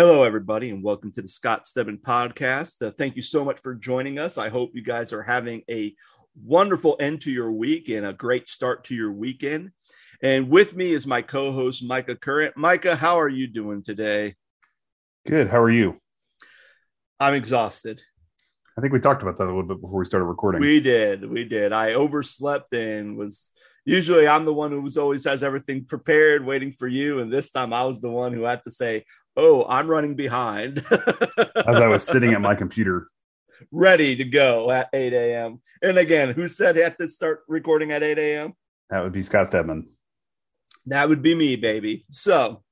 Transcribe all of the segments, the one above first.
Hello, everybody, and welcome to the Scott Stedman podcast. Uh, thank you so much for joining us. I hope you guys are having a wonderful end to your week and a great start to your weekend. And with me is my co host, Micah Current. Micah, how are you doing today? Good. How are you? I'm exhausted. I think we talked about that a little bit before we started recording. We did. We did. I overslept and was usually I'm the one who always has everything prepared, waiting for you. And this time I was the one who had to say, Oh, I'm running behind. As I was sitting at my computer, ready to go at 8 a.m. And again, who said he had to start recording at 8 a.m.? That would be Scott Stedman. That would be me, baby. So,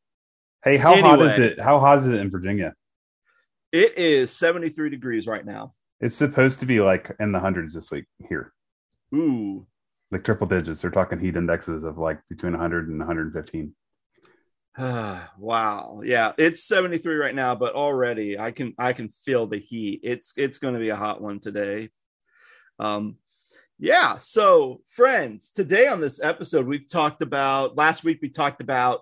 hey, how anyway, hot is it? How hot is it in Virginia? It is 73 degrees right now. It's supposed to be like in the hundreds this week here. Ooh. Like triple digits. They're talking heat indexes of like between 100 and 115. wow. Yeah, it's 73 right now, but already I can I can feel the heat. It's it's going to be a hot one today. Um yeah, so friends, today on this episode we've talked about last week we talked about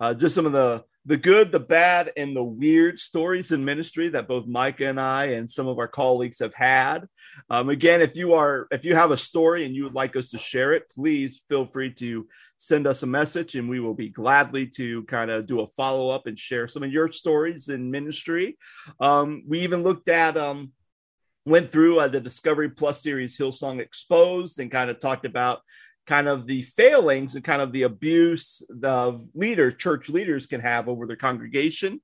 uh, just some of the the good, the bad, and the weird stories in ministry that both Micah and I and some of our colleagues have had. Um, again, if you are if you have a story and you would like us to share it, please feel free to send us a message, and we will be gladly to kind of do a follow up and share some of your stories in ministry. Um, we even looked at um, went through uh, the Discovery Plus series Hillsong Exposed and kind of talked about kind of the failings and kind of the abuse of leaders, church leaders can have over their congregation.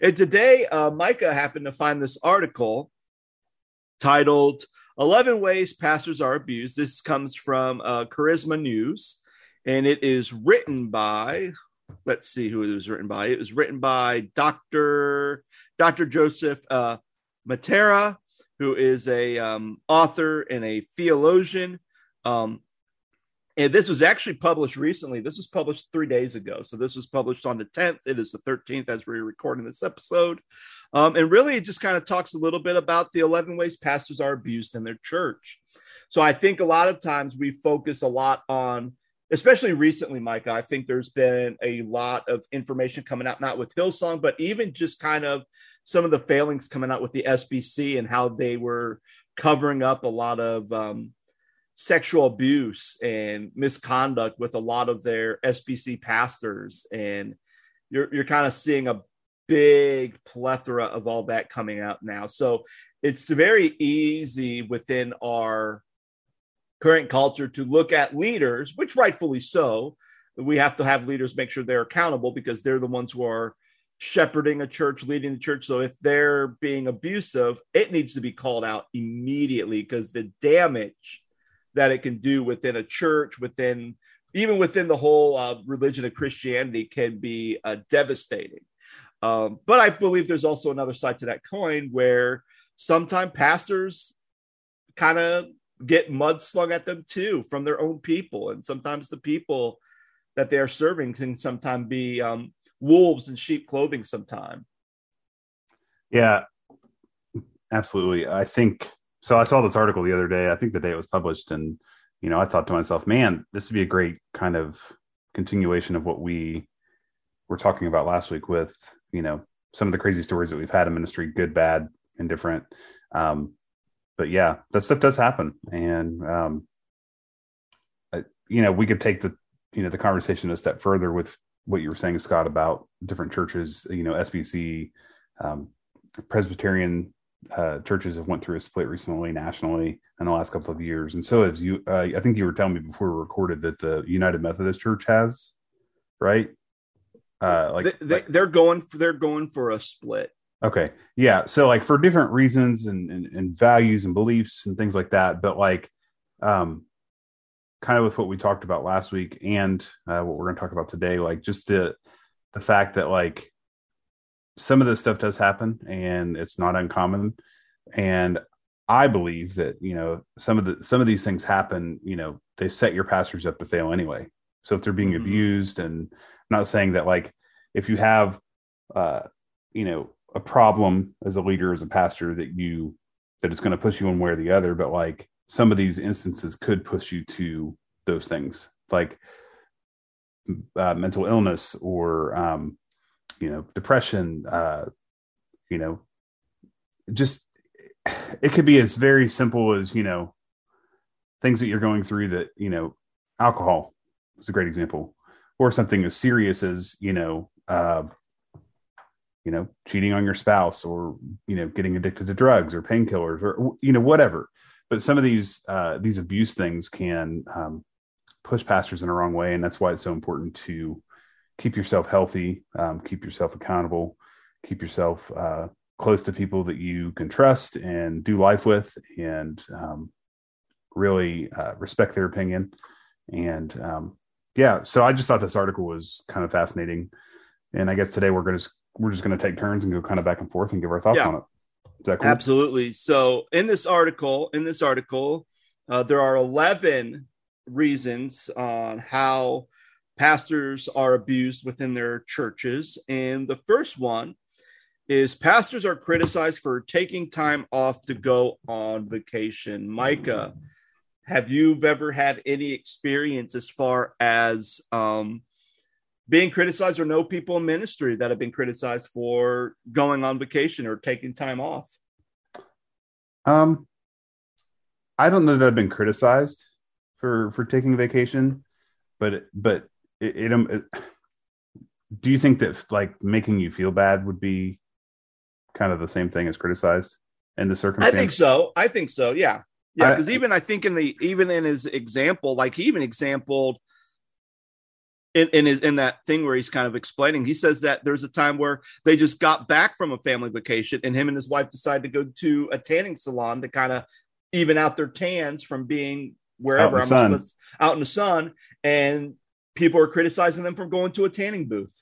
And today, uh, Micah happened to find this article titled 11 Ways Pastors Are Abused. This comes from uh, Charisma News, and it is written by, let's see who it was written by. It was written by Dr. Dr. Joseph uh, Mattera, who is a um, author and a theologian. Um, and this was actually published recently. This was published three days ago. So this was published on the 10th. It is the 13th as we're recording this episode. Um, and really, it just kind of talks a little bit about the 11 ways pastors are abused in their church. So I think a lot of times we focus a lot on, especially recently, Micah, I think there's been a lot of information coming out, not with Hillsong, but even just kind of some of the failings coming out with the SBC and how they were covering up a lot of, um, sexual abuse and misconduct with a lot of their SBC pastors, and you're you're kind of seeing a big plethora of all that coming out now. So it's very easy within our current culture to look at leaders, which rightfully so. We have to have leaders make sure they're accountable because they're the ones who are shepherding a church, leading the church. So if they're being abusive, it needs to be called out immediately because the damage that it can do within a church, within even within the whole uh, religion of Christianity, can be uh, devastating. Um, but I believe there's also another side to that coin where sometimes pastors kind of get mud slung at them too from their own people, and sometimes the people that they are serving can sometimes be um, wolves in sheep clothing. Sometime. Yeah, absolutely. I think so I saw this article the other day. I think the day it was published, and you know, I thought to myself, man, this would be a great kind of continuation of what we were talking about last week with you know some of the crazy stories that we've had in ministry, good, bad, indifferent. Um, but yeah, that stuff does happen, and um, I, you know, we could take the you know the conversation a step further with what you were saying, Scott, about different churches. You know, SBC, um, Presbyterian uh, churches have went through a split recently nationally in the last couple of years, and so as you, uh, I think you were telling me before we recorded that the United Methodist Church has, right? Uh, like, they, like they're going for they're going for a split. Okay, yeah. So like for different reasons and, and, and values and beliefs and things like that, but like, um, kind of with what we talked about last week and uh, what we're going to talk about today, like just the the fact that like some of this stuff does happen and it's not uncommon and i believe that you know some of the some of these things happen you know they set your pastors up to fail anyway so if they're being mm-hmm. abused and I'm not saying that like if you have uh you know a problem as a leader as a pastor that you that it's going to push you one way or the other but like some of these instances could push you to those things like uh, mental illness or um, you know depression uh, you know, just it could be as very simple as you know things that you're going through that you know alcohol is a great example or something as serious as you know uh, you know cheating on your spouse or you know getting addicted to drugs or painkillers or you know whatever. But some of these uh, these abuse things can um, push pastors in a wrong way and that's why it's so important to keep yourself healthy um, keep yourself accountable keep yourself uh, close to people that you can trust and do life with and um, really uh, respect their opinion and um, yeah so i just thought this article was kind of fascinating and i guess today we're going to we're just going to take turns and go kind of back and forth and give our thoughts yeah. on it is that cool? absolutely so in this article in this article uh, there are 11 reasons on how pastors are abused within their churches and the first one is pastors are criticized for taking time off to go on vacation. Micah, have you ever had any experience as far as um, being criticized or know people in ministry that have been criticized for going on vacation or taking time off? Um, I don't know that I've been criticized for for taking vacation, but but it, it, um, it do you think that like making you feel bad would be kind of the same thing as criticized in the circumstance? I think so. I think so. Yeah. Yeah. Because even I think in the even in his example, like he even exampled in in, his, in that thing where he's kind of explaining, he says that there's a time where they just got back from a family vacation, and him and his wife decided to go to a tanning salon to kind of even out their tans from being wherever out in, I'm out in the sun, and people are criticizing them for going to a tanning booth.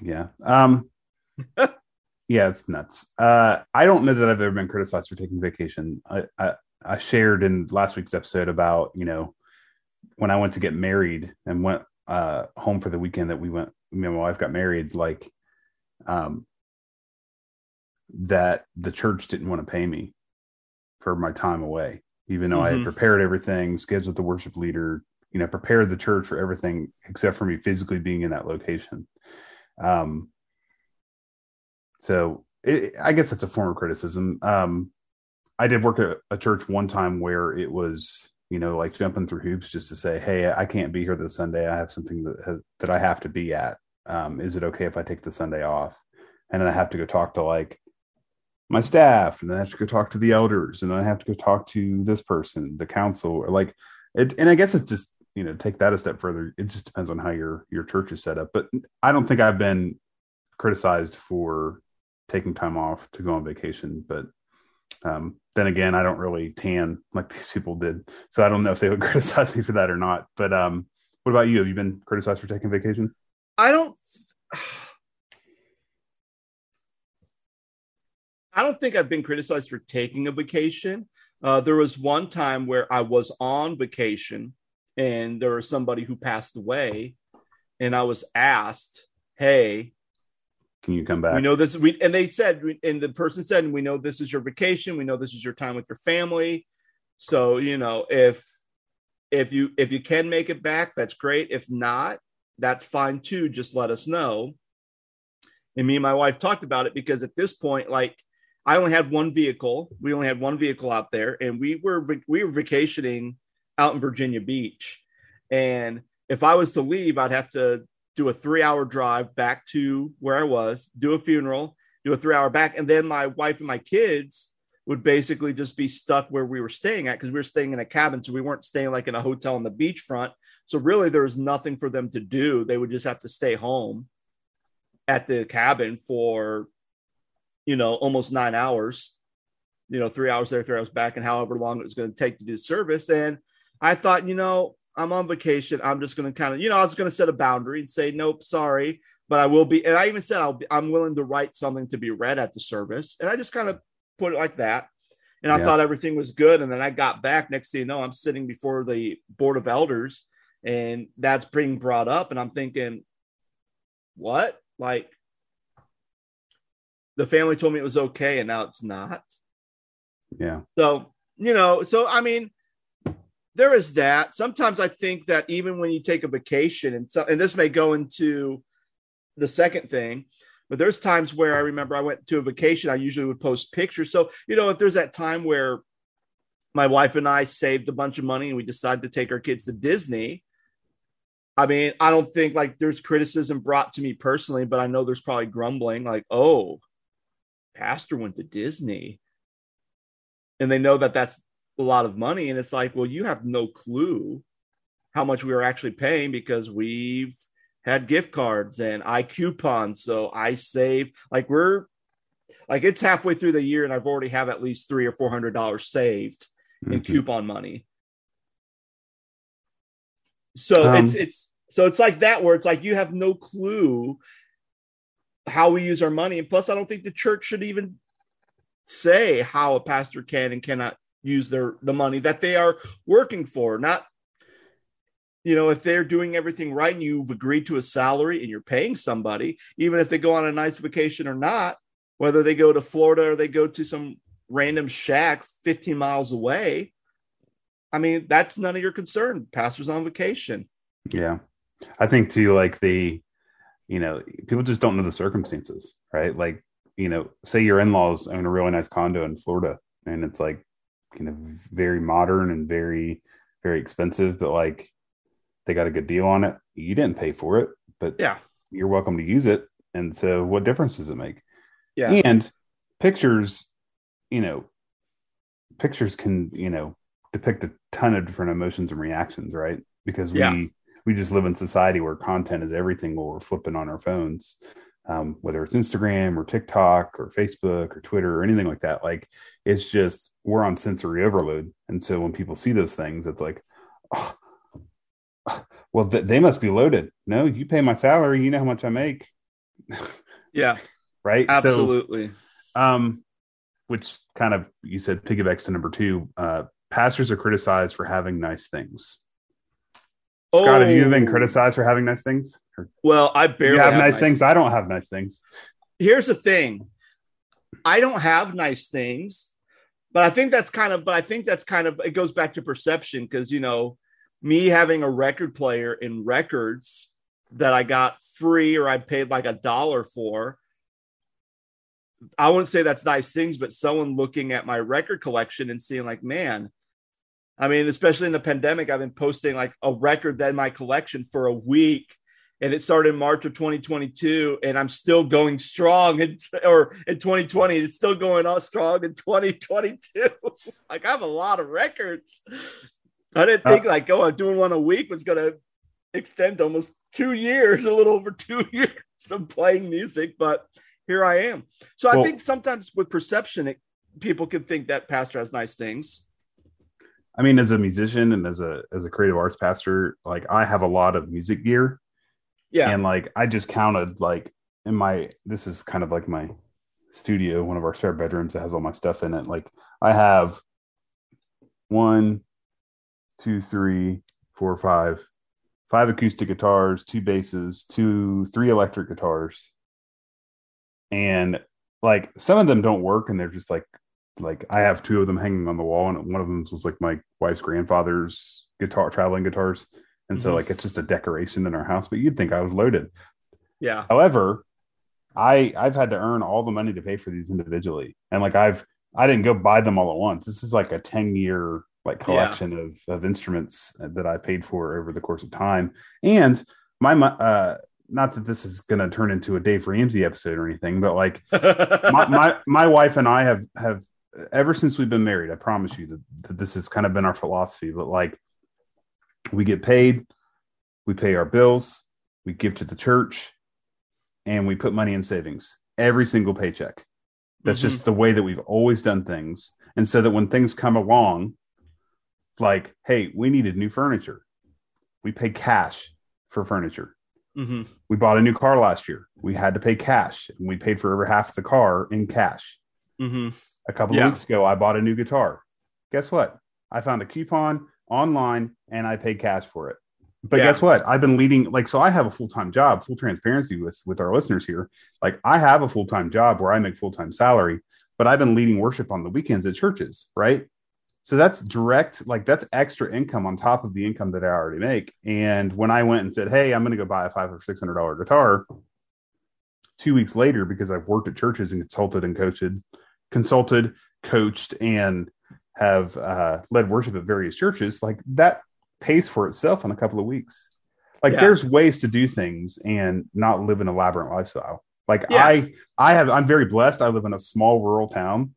Yeah. Um Yeah, it's nuts. Uh, I don't know that I've ever been criticized for taking vacation. I, I, I shared in last week's episode about you know when I went to get married and went uh, home for the weekend that we went. Me and my wife got married. Like, um, that the church didn't want to pay me for my time away, even though mm-hmm. I had mm-hmm. prepared everything, scheduled the worship leader, you know, prepared the church for everything except for me physically being in that location. Um, so it, I guess that's a form of criticism. Um, I did work at a church one time where it was, you know, like jumping through hoops just to say, "Hey, I can't be here this Sunday. I have something that has, that I have to be at. Um, is it okay if I take the Sunday off?" And then I have to go talk to like my staff, and then I have to go talk to the elders, and then I have to go talk to this person, the council, or like it. And I guess it's just you know take that a step further. It just depends on how your your church is set up. But I don't think I've been criticized for taking time off to go on vacation. But um, then again, I don't really tan like these people did, so I don't know if they would criticize me for that or not. But um, what about you? Have you been criticized for taking vacation? I don't. I don't think I've been criticized for taking a vacation. Uh, there was one time where I was on vacation and there was somebody who passed away, and I was asked, "Hey, can you come back? We know this. We and they said, and the person said, we know this is your vacation. We know this is your time with your family. So you know, if if you if you can make it back, that's great. If not, that's fine too. Just let us know. And me and my wife talked about it because at this point, like I only had one vehicle. We only had one vehicle out there, and we were we were vacationing out in Virginia Beach. And if I was to leave, I'd have to do a three hour drive back to where I was, do a funeral, do a three hour back. And then my wife and my kids would basically just be stuck where we were staying at because we were staying in a cabin. So we weren't staying like in a hotel on the beachfront. So really, there was nothing for them to do. They would just have to stay home at the cabin for, you know, almost nine hours, you know, three hours there, three hours back, and however long it was going to take to do service. And I thought, you know, I'm on vacation. I'm just going to kind of, you know, I was going to set a boundary and say, nope, sorry, but I will be. And I even said I'll be, I'm willing to write something to be read at the service. And I just kind of put it like that. And I yeah. thought everything was good. And then I got back. Next thing you know, I'm sitting before the board of elders, and that's being brought up. And I'm thinking, what? Like, the family told me it was okay, and now it's not. Yeah. So, you know, so I mean, there is that. Sometimes I think that even when you take a vacation, and so, and this may go into the second thing, But there's times where I remember I went to a vacation, I usually would post pictures. So, you know, if there's that time where my wife and I saved a bunch of money and we decided to take our kids to Disney, I mean, I don't think like there's criticism brought to me personally, but I know there's probably grumbling like, oh, Pastor went to Disney. And they know that that's a lot of money. And it's like, well, you have no clue how much we are actually paying because we've had gift cards and I coupon. So I save like we're like it's halfway through the year and I've already have at least three or four hundred dollars saved mm-hmm. in coupon money. So um, it's it's so it's like that where it's like you have no clue how we use our money. And plus I don't think the church should even say how a pastor can and cannot use their the money that they are working for. Not you know, if they're doing everything right and you've agreed to a salary and you're paying somebody, even if they go on a nice vacation or not, whether they go to Florida or they go to some random shack 15 miles away, I mean, that's none of your concern. Pastor's on vacation. Yeah. I think too, like the, you know, people just don't know the circumstances, right? Like, you know, say your in laws own a really nice condo in Florida and it's like, you of very modern and very, very expensive, but like they got a good deal on it. You didn't pay for it, but yeah, you're welcome to use it. And so, what difference does it make? Yeah, and pictures, you know, pictures can you know depict a ton of different emotions and reactions, right? Because we yeah. we just live in society where content is everything while we're flipping on our phones. Um, whether it's Instagram or TikTok or Facebook or Twitter or anything like that. Like it's just we're on sensory overload, and so when people see those things, it's like, oh, well, th- they must be loaded. No, you pay my salary. You know how much I make. yeah. right. Absolutely. So, um, which kind of you said piggybacks to number two. Uh, pastors are criticized for having nice things. Scott, oh. have you been oh. criticized for having nice things? Well, I barely have, have, nice, nice things. I don't have nice things. Here's the thing. I don't have nice things, but I think that's kind of, but I think that's kind of, it goes back to perception because, you know, me having a record player in records that I got free or I paid like a dollar for. I wouldn't say that's nice things, but someone looking at my record collection and seeing like, man, I mean, especially in the pandemic, I've been posting like a record that in my collection for a week. And it started in March of 2022, and I'm still going strong. In, or in 2020, it's still going on strong in 2022. like I have a lot of records. I didn't think uh, like, oh, I'm doing one a week was going to extend almost two years, a little over two years of playing music, but here I am. So I think sometimes with perception, it, people can think that pastor has nice things. I mean, as a musician and as a as a creative arts pastor, like I have a lot of music gear. Yeah. And like I just counted like in my this is kind of like my studio, one of our spare bedrooms that has all my stuff in it. Like I have one, two, three, four, five, five acoustic guitars, two basses, two, three electric guitars, and like some of them don't work, and they're just like, like I have two of them hanging on the wall, and one of them was like my wife's grandfather's guitar, traveling guitars, and mm-hmm. so like it's just a decoration in our house. But you'd think I was loaded. Yeah. However, I I've had to earn all the money to pay for these individually, and like I've I didn't go buy them all at once. This is like a ten year like collection yeah. of, of instruments that I paid for over the course of time. And my, uh, not that this is going to turn into a Dave Ramsey episode or anything, but like my, my, my, wife and I have, have ever since we've been married, I promise you that, that this has kind of been our philosophy, but like we get paid, we pay our bills, we give to the church and we put money in savings every single paycheck. That's mm-hmm. just the way that we've always done things. And so that when things come along, like, hey, we needed new furniture. We paid cash for furniture. Mm-hmm. We bought a new car last year. We had to pay cash, and we paid for over half the car in cash. Mm-hmm. A couple yeah. of weeks ago, I bought a new guitar. Guess what? I found a coupon online, and I paid cash for it. But yeah. guess what? I've been leading like so. I have a full time job. Full transparency with with our listeners here. Like I have a full time job where I make full time salary, but I've been leading worship on the weekends at churches, right? So that's direct, like that's extra income on top of the income that I already make. And when I went and said, "Hey, I'm going to go buy a five or six hundred dollar guitar," two weeks later because I've worked at churches and consulted and coached, consulted, coached, and have uh, led worship at various churches. Like that pays for itself in a couple of weeks. Like Yeah. there's ways to do things and not live an elaborate lifestyle. Like Yeah. I, I have, I'm very blessed. I live in a small rural town.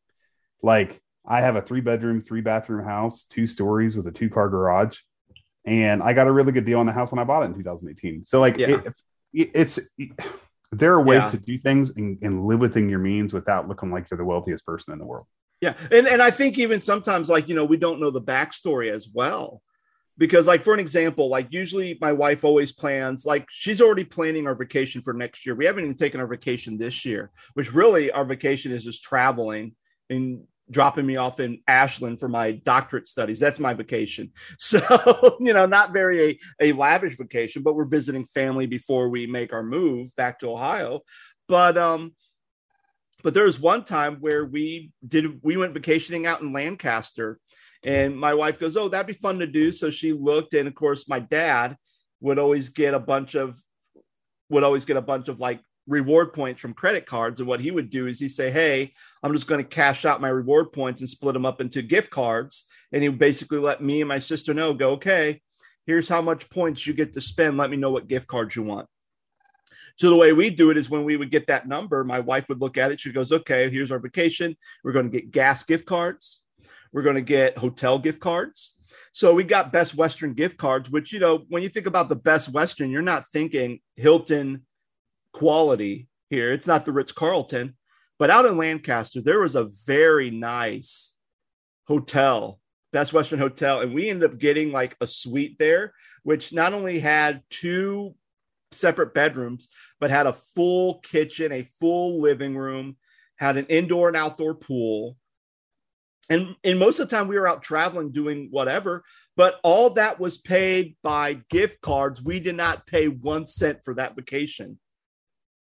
Like I have a three bedroom, three bathroom house, two stories with a two car garage, and I got a really good deal on the house when I bought it in 2018. So like Yeah. it, it's, there are ways to do things and, and live within your means without looking like you're the wealthiest person in the world. Yeah, and and I think even sometimes like you know we don't know the backstory as well, because like for an example, like usually my wife always plans like she's already planning our vacation for next year. We haven't even taken our vacation this year, which really our vacation is just traveling and dropping me off in Ashland for my doctorate studies. That's my vacation. So you know, not very a, a lavish vacation, but we're visiting family before we make our move back to Ohio. But um but there was one time where we did we went vacationing out in Lancaster and my wife goes, "Oh, that'd be fun to do." So she looked and of course my dad would always get a bunch of would always get a bunch of like reward points from credit cards and what he would do is he'd say, "Hey, I'm just going to cash out my reward points and split them up into gift cards." And he would basically let me and my sister know, "Go, okay, here's how much points you get to spend. Let me know what gift cards you want." So the way we do it is when we would get that number, my wife would look at it. She goes, "Okay, here's our vacation. We're going to get gas gift cards. We're going to get hotel gift cards." So we got Best Western gift cards, which you know, when you think about the Best Western, you're not thinking Hilton quality here. It's not the Ritz Carlton, but out in Lancaster, there was a very nice hotel, Best Western Hotel, and we ended up getting like a suite there, which not only had two separate bedrooms, but had a full kitchen, a full living room, had an indoor and outdoor pool. And, and most of the time we were out traveling doing whatever, but all that was paid by gift cards. We did not pay one cent for that vacation.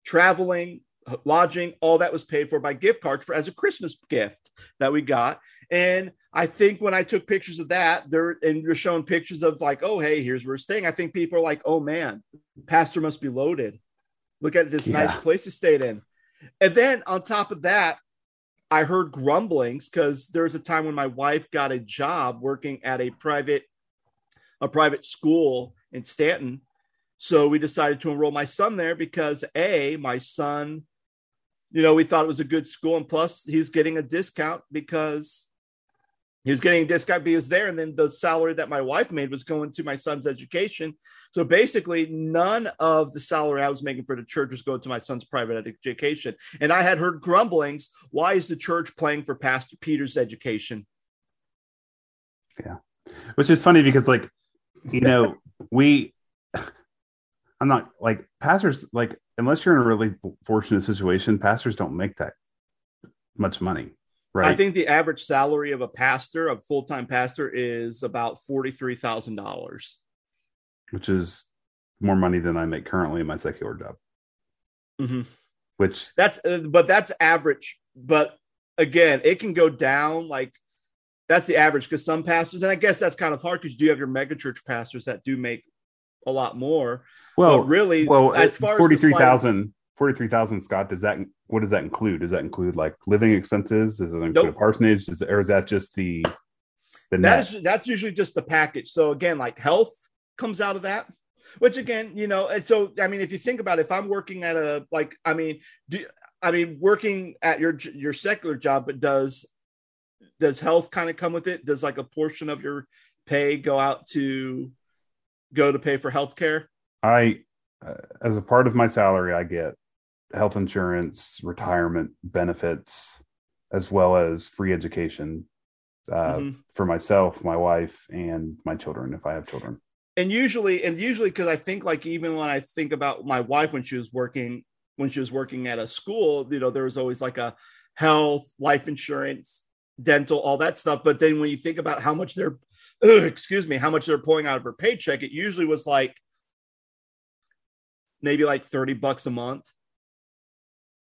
Traveling, lodging, all that was paid for by gift cards for as a Christmas gift that we got. And I think when I took pictures of that, there and you're showing pictures of like, oh hey, here's where we're staying. I think people are like, oh man, pastor must be loaded. Look at this Yeah. nice place he stayed in. And then on top of that, I heard grumblings because there was a time when my wife got a job working at a private a private school in Staunton. So we decided to enroll my son there because a my son, you know, we thought it was a good school, and plus he's getting a discount because he was getting a discount because he was there, and then the salary that my wife made was going to my son's education. So basically, none of the salary I was making for the church was going to my son's private education. And I had heard grumblings: Why is the church paying for Pastor Peter's education? Yeah, which is funny because like you know we i'm not like pastors like unless you're in a really fortunate situation pastors don't make that much money right I think the average salary of a pastor, a full time pastor, is about forty three thousand dollars. which is more money than i make currently in my secular job Mm-hmm. which That's uh, but that's average. But again, it can go down. Like that's the average because some pastors, and I guess that's kind of hard because you do have your megachurch pastors that do make a lot more. well but really, well as far 43000 43000 scott does that what does that include does that include like living expenses does it include Nope. a parsonage is, or is that just the the net is that's usually just the package. So again, like health comes out of that. Which again, you know, and so I mean, if you think about it, if I'm working at a like, I mean, do I mean working at your your secular job, but does does health kind of come with it? Does like a portion of your pay go out to go to pay for health care? I, uh, as a part of my salary, I get health insurance, retirement benefits, as well as free education uh, Mhm. for myself, my wife, and my children if I have children. and usually and usually because i think like even when i think about my wife when she was working when she was working at a school you know there was always like a health life insurance dental all that stuff but then when you think about how much they're excuse me how much they're pulling out of her paycheck it usually was like maybe like 30 bucks a month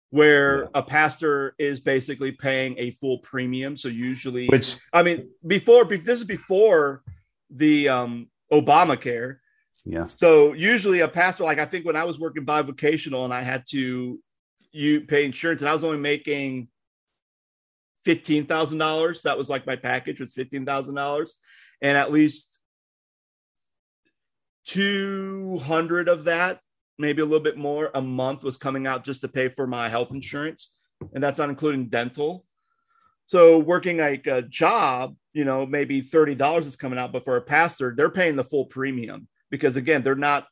where Yeah. a pastor is basically paying a full premium so usually Which I mean, before be- this is before the um, Obamacare. yeah, So usually a pastor, like I think when I was working bivocational and I had to you pay insurance, and I was only making fifteen thousand dollars. That was like my package was fifteen thousand dollars, and at least two hundred of that, maybe a little bit more, a month was coming out just to pay for my health insurance, and that's not including dental. So working like a job, you know, maybe thirty dollars is coming out, but for a pastor, they're paying the full premium because again, they're not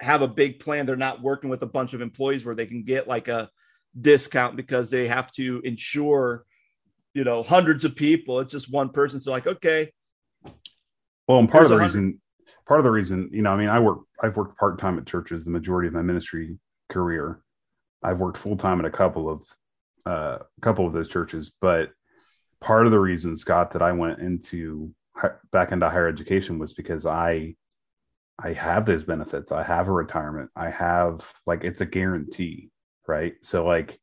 have a big plan. They're not working with a bunch of employees where they can get like a discount because they have to insure, you know, hundreds of people. It's just one person. So like, okay. Well, and part of the reason, part of the reason, you know, I mean, I work, I've worked part time at churches the majority of my ministry career. I've worked full time at a couple of, uh, a couple of those churches, but part of the reason, Scott, that I went into back into higher education was because I I have those benefits. I have a retirement. I have like it's a guarantee, right? So like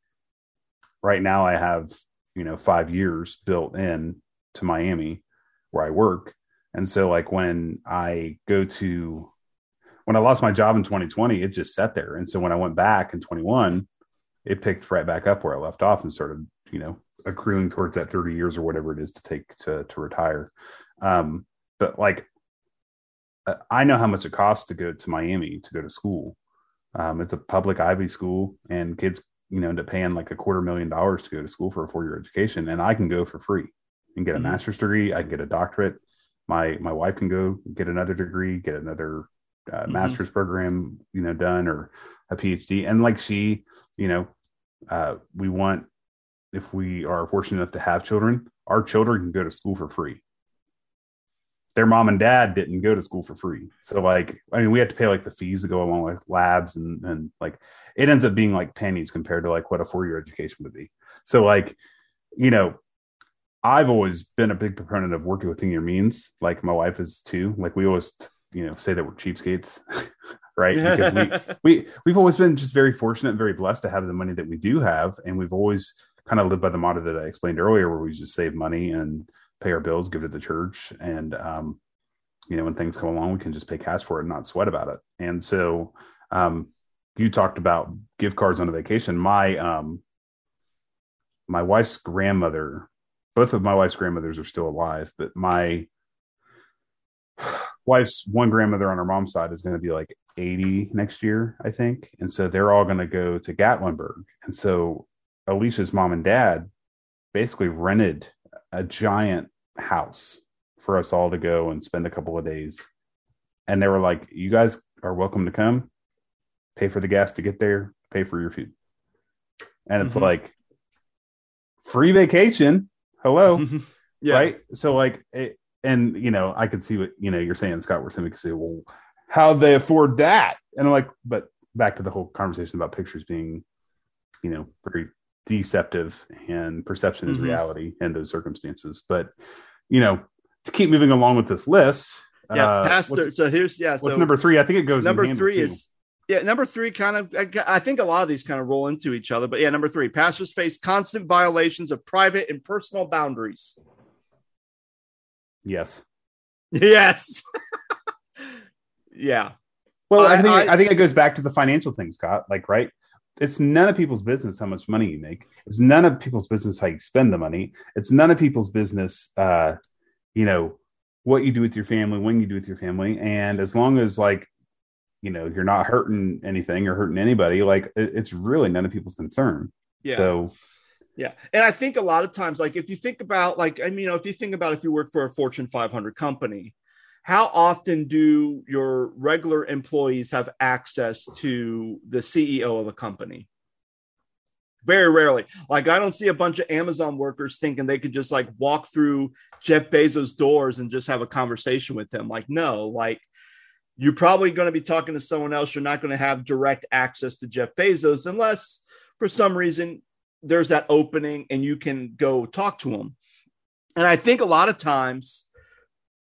right now I have, you know, 5 years built in to Miami where I work. And so like when I go to when I lost my job in 2020, it just sat there. And so when I went back in 21, it picked right back up where I left off and started, you know, accruing towards that 30 years or whatever it is to take to to retire. Um, but like I know how much it costs to go to Miami to go to school. Um, it's a public Ivy school, and kids, you know, end up paying like a quarter million dollars to go to school for a four year education, and I can go for free and get a mm-hmm. master's degree. I can get a doctorate. My my wife can go get another degree, get another uh, mm-hmm. master's program, you know, done or a PhD. And like she, you know, uh, we want if we are fortunate enough to have children, our children can go to school for free their mom and dad didn't go to school for free. So like, I mean, we had to pay like the fees to go along with labs and and like it ends up being like pennies compared to like what a four year education would be. So like, you know, I've always been a big proponent of working within your means. Like my wife is too. Like we always, you know, say that we're cheapskates, right? Because we we we've always been just very fortunate and very blessed to have the money that we do have, and we've always kind of lived by the motto that I explained earlier, where we just save money and pay our bills, give it to the church, and um, you know when things come along, we can just pay cash for it and not sweat about it. And so, um, you talked about gift cards on a vacation. My um, my wife's grandmother, both of my wife's grandmothers are still alive, but my wife's one grandmother on her mom's side is going to be like 80 next year, I think. And so they're all going to go to Gatlinburg. And so Alicia's mom and dad basically rented a giant house for us all to go and spend a couple of days. And they were like, You guys are welcome to come, pay for the gas to get there, pay for your food. And it's mm-hmm. like free vacation. Hello. yeah. Right. So, like, it, and you know, I could see what you know you're saying, Scott, where somebody could say, Well, how'd they afford that? And I'm like, but back to the whole conversation about pictures being, you know, very deceptive and perception is mm-hmm. reality in those circumstances. But you know, to keep moving along with this list, yeah, uh, pastor. So here's yeah. What's so number three? I think it goes. Number three is yeah. Number three kind of. I think a lot of these kind of roll into each other. But yeah, number three, pastors face constant violations of private and personal boundaries. Yes. Yes. yeah. Well, I, I think I, I think it goes back to the financial thing, Scott. Like, right? it's none of people's business how much money you make. It's none of people's business how you spend the money. It's none of people's business, uh, you know, what you do with your family, when you do with your family, and as long as like, you know, you're not hurting anything or hurting anybody, like it, it's really none of people's concern. Yeah. So. Yeah. And I think a lot of times, like if you think about like, I mean, you know, if you think about if you work for a Fortune 500 company, how often do your regular employees have access to the CEO of a company? Very rarely. Like I don't see a bunch of Amazon workers thinking they could just like walk through Jeff Bezos' doors and just have a conversation with him. Like no, like you're probably going to be talking to someone else. You're not going to have direct access to Jeff Bezos unless for some reason there's that opening and you can go talk to him. And I think a lot of times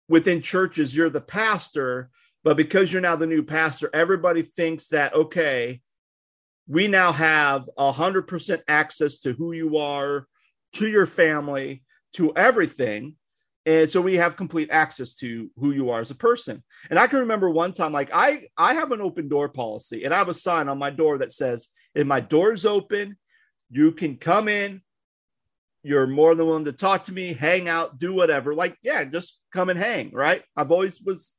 within churches, you're the pastor, but because you're now the new pastor, everybody thinks that, okay, we now have 100% access to who you are, to your family, to everything. And so we have complete access to who you are as a person. And i can remember one time like i i have an open door policy and i have a sign on my door that says if my door is open you can come in. You're more than willing to talk to me hang out do whatever. Like yeah just come and hang right? I've always was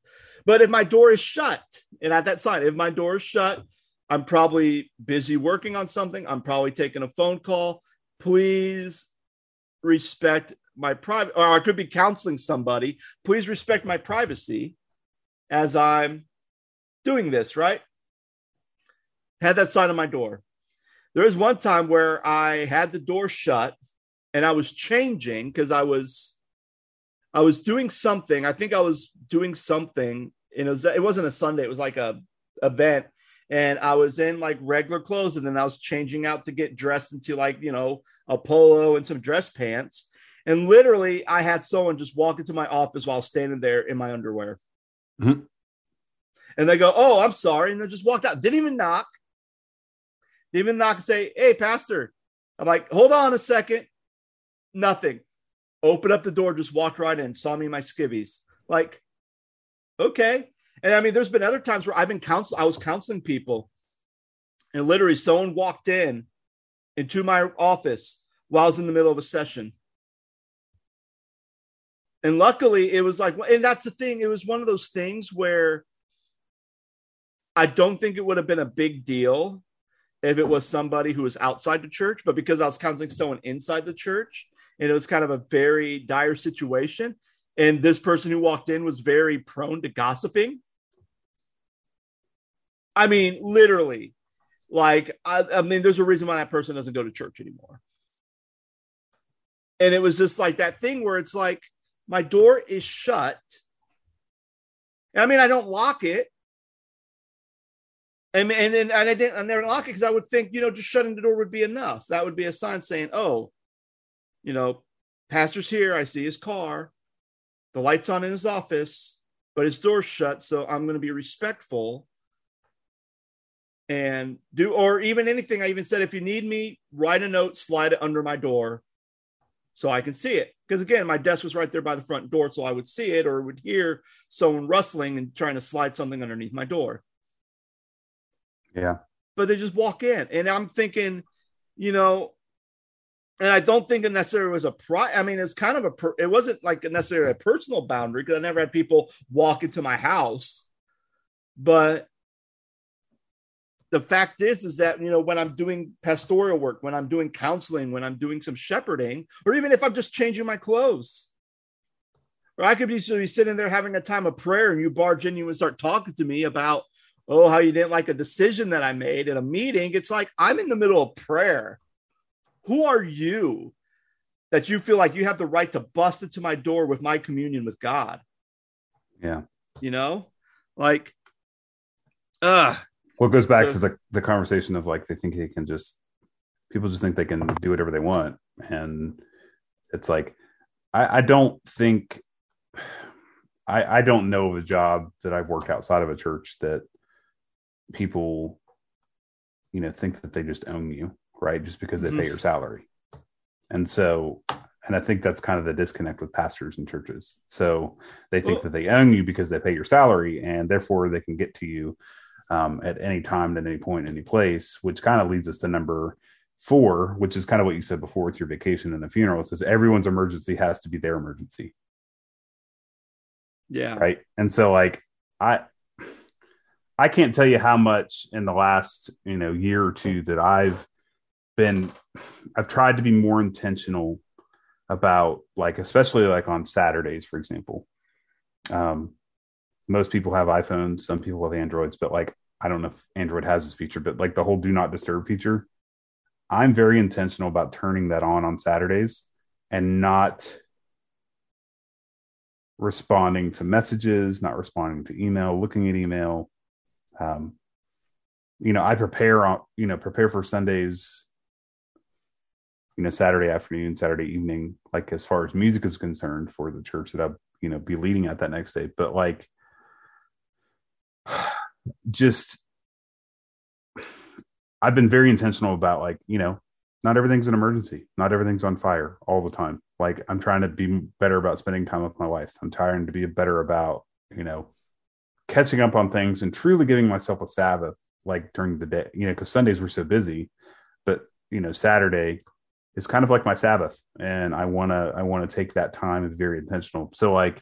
but if my door is shut and at that sign if my door is shut i'm probably busy working on something. I'm probably taking a phone call. Please respect my private, or I could be counseling somebody. Please respect my privacy as I'm doing this, right? Had that sign on my door. There was one time where I had the door shut and I was changing because I was I was doing something. I think I was doing something. And it, was, it wasn't a Sunday. It was like a event. And I was in like regular clothes, and then I was changing out to get dressed into like you know a polo and some dress pants. And literally, I had someone just walk into my office while standing there in my underwear. Mm-hmm. And they go, Oh, I'm sorry. And they just walked out. Didn't even knock. Didn't even knock and say, Hey, Pastor. I'm like, Hold on a second. Nothing. Open up the door, just walked right in, saw me in my skivvies. Like, okay. And I mean, there's been other times where I've been counsel. I was counseling people, and literally someone walked in into my office while I was in the middle of a session and luckily, it was like, and that's the thing. It was one of those things where I don't think it would have been a big deal if it was somebody who was outside the church, but because I was counseling someone inside the church, and it was kind of a very dire situation, and this person who walked in was very prone to gossiping. I mean, literally, like, I, I mean, there's a reason why that person doesn't go to church anymore. And it was just like that thing where it's like, my door is shut. I mean, I don't lock it. And and and, and I didn't I never lock it because I would think, you know, just shutting the door would be enough. That would be a sign saying, oh, you know, pastor's here. I see his car. The light's on in his office, but his door's shut. So I'm going to be respectful and do, or even anything. I even said, if you need me, write a note, slide it under my door so I can see it. Because again, my desk was right there by the front door, so I would see it or would hear someone rustling and trying to slide something underneath my door. Yeah. But they just walk in, and I'm thinking, you know, and I don't think it necessarily was a pri. I mean, it's kind of a. Per- it wasn't like necessarily a personal boundary because I never had people walk into my house, but the fact is is that you know when i'm doing pastoral work when i'm doing counseling when i'm doing some shepherding or even if i'm just changing my clothes. Or i could be, be sitting there having a time of prayer and you barge in you and start talking to me about oh how you didn't like a decision that i made in a meeting. It's like i'm in the middle of prayer. Who are you that you feel like you have the right to bust into my door with my communion with god? Yeah. You know like uh well, it goes back so, to the the conversation of like they think they can just people just think they can do whatever they want, and it's like I, I don't think I I don't know of a job that I've worked outside of a church that people you know think that they just own you right? Just because they mm-hmm. pay your salary. And so and i think that's kind of the disconnect with pastors and churches. So they think well, that they own you because they pay your salary and therefore they can get to you um, at any time, at any point, any place, which kind of leads us to number four, which is kind of what you said before with your vacation and the funeral. It says everyone's emergency has to be their emergency. Yeah. Right. And so like I I can't tell you how much in the last, you know, year or two that I've been I've tried to be more intentional about like especially like on Saturdays, for example. Um most people have iPhones, some people have Androids, but like I don't know if Android has this feature, but like the whole do not disturb feature, I'm very intentional about turning that on on Saturdays and not responding to messages, not responding to email, looking at email. Um, you know, I prepare on, you know, prepare for Sundays, you know, Saturday afternoon, Saturday evening, like as far as music is concerned for the church that I'll, you know, be leading at that next day. But like, just I've been very intentional about like, you know, not everything's an emergency. Not everything's on fire all the time. Like I'm trying to be better about spending time with my wife. I'm trying to be better about, you know, catching up on things and truly giving myself a Sabbath, like during the day, you know, because Sundays were so busy. But, you know, Saturday is kind of like my Sabbath. And I wanna I wanna take that time and be very intentional. So like,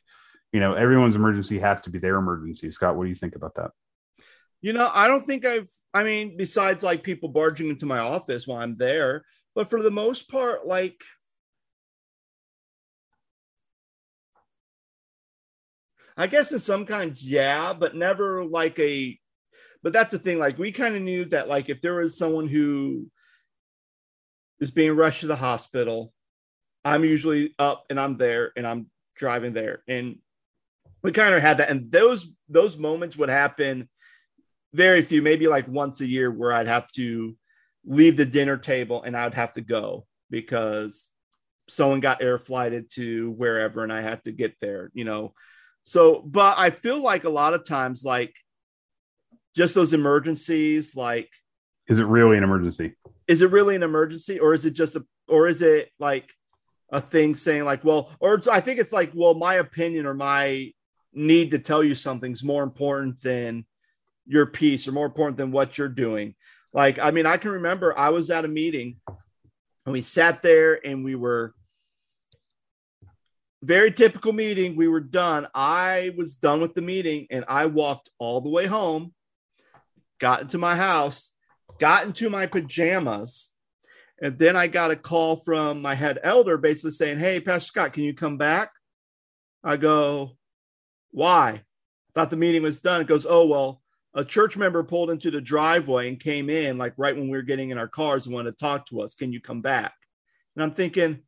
you know, everyone's emergency has to be their emergency. Scott, what do you think about that? You know, I don't think I've I mean, besides like people barging into my office while I'm there, but for the most part, like I guess in some kinds, yeah, but never like a. But that's the thing. Like we kind of knew that, like if there was someone who is being rushed to the hospital, I'm usually up and I'm there and I'm driving there, and we kind of had that. And those those moments would happen very few, maybe like once a year, where I'd have to leave the dinner table and I'd have to go because someone got air flighted to wherever and I had to get there, you know so, but I feel like a lot of times, like just those emergencies, like is it really an emergency? Is it really an emergency, or is it just a, or is it like a thing saying like, well, or I think it's like, well, my opinion or my need to tell you something's more important than your piece are more important than what you're doing. Like, I mean, I can remember I was at a meeting and we sat there and we were very typical meeting. We were done. I was done with the meeting and I walked all the way home, got into my house, got into my pajamas. And then I got a call from my head elder basically saying, Hey, Pastor Scott, can you come back? I go, Why? Thought the meeting was done. It goes, Oh, well, a church member pulled into the driveway and came in like right when we were getting in our cars and wanted to talk to us. Can you come back? And I'm thinking,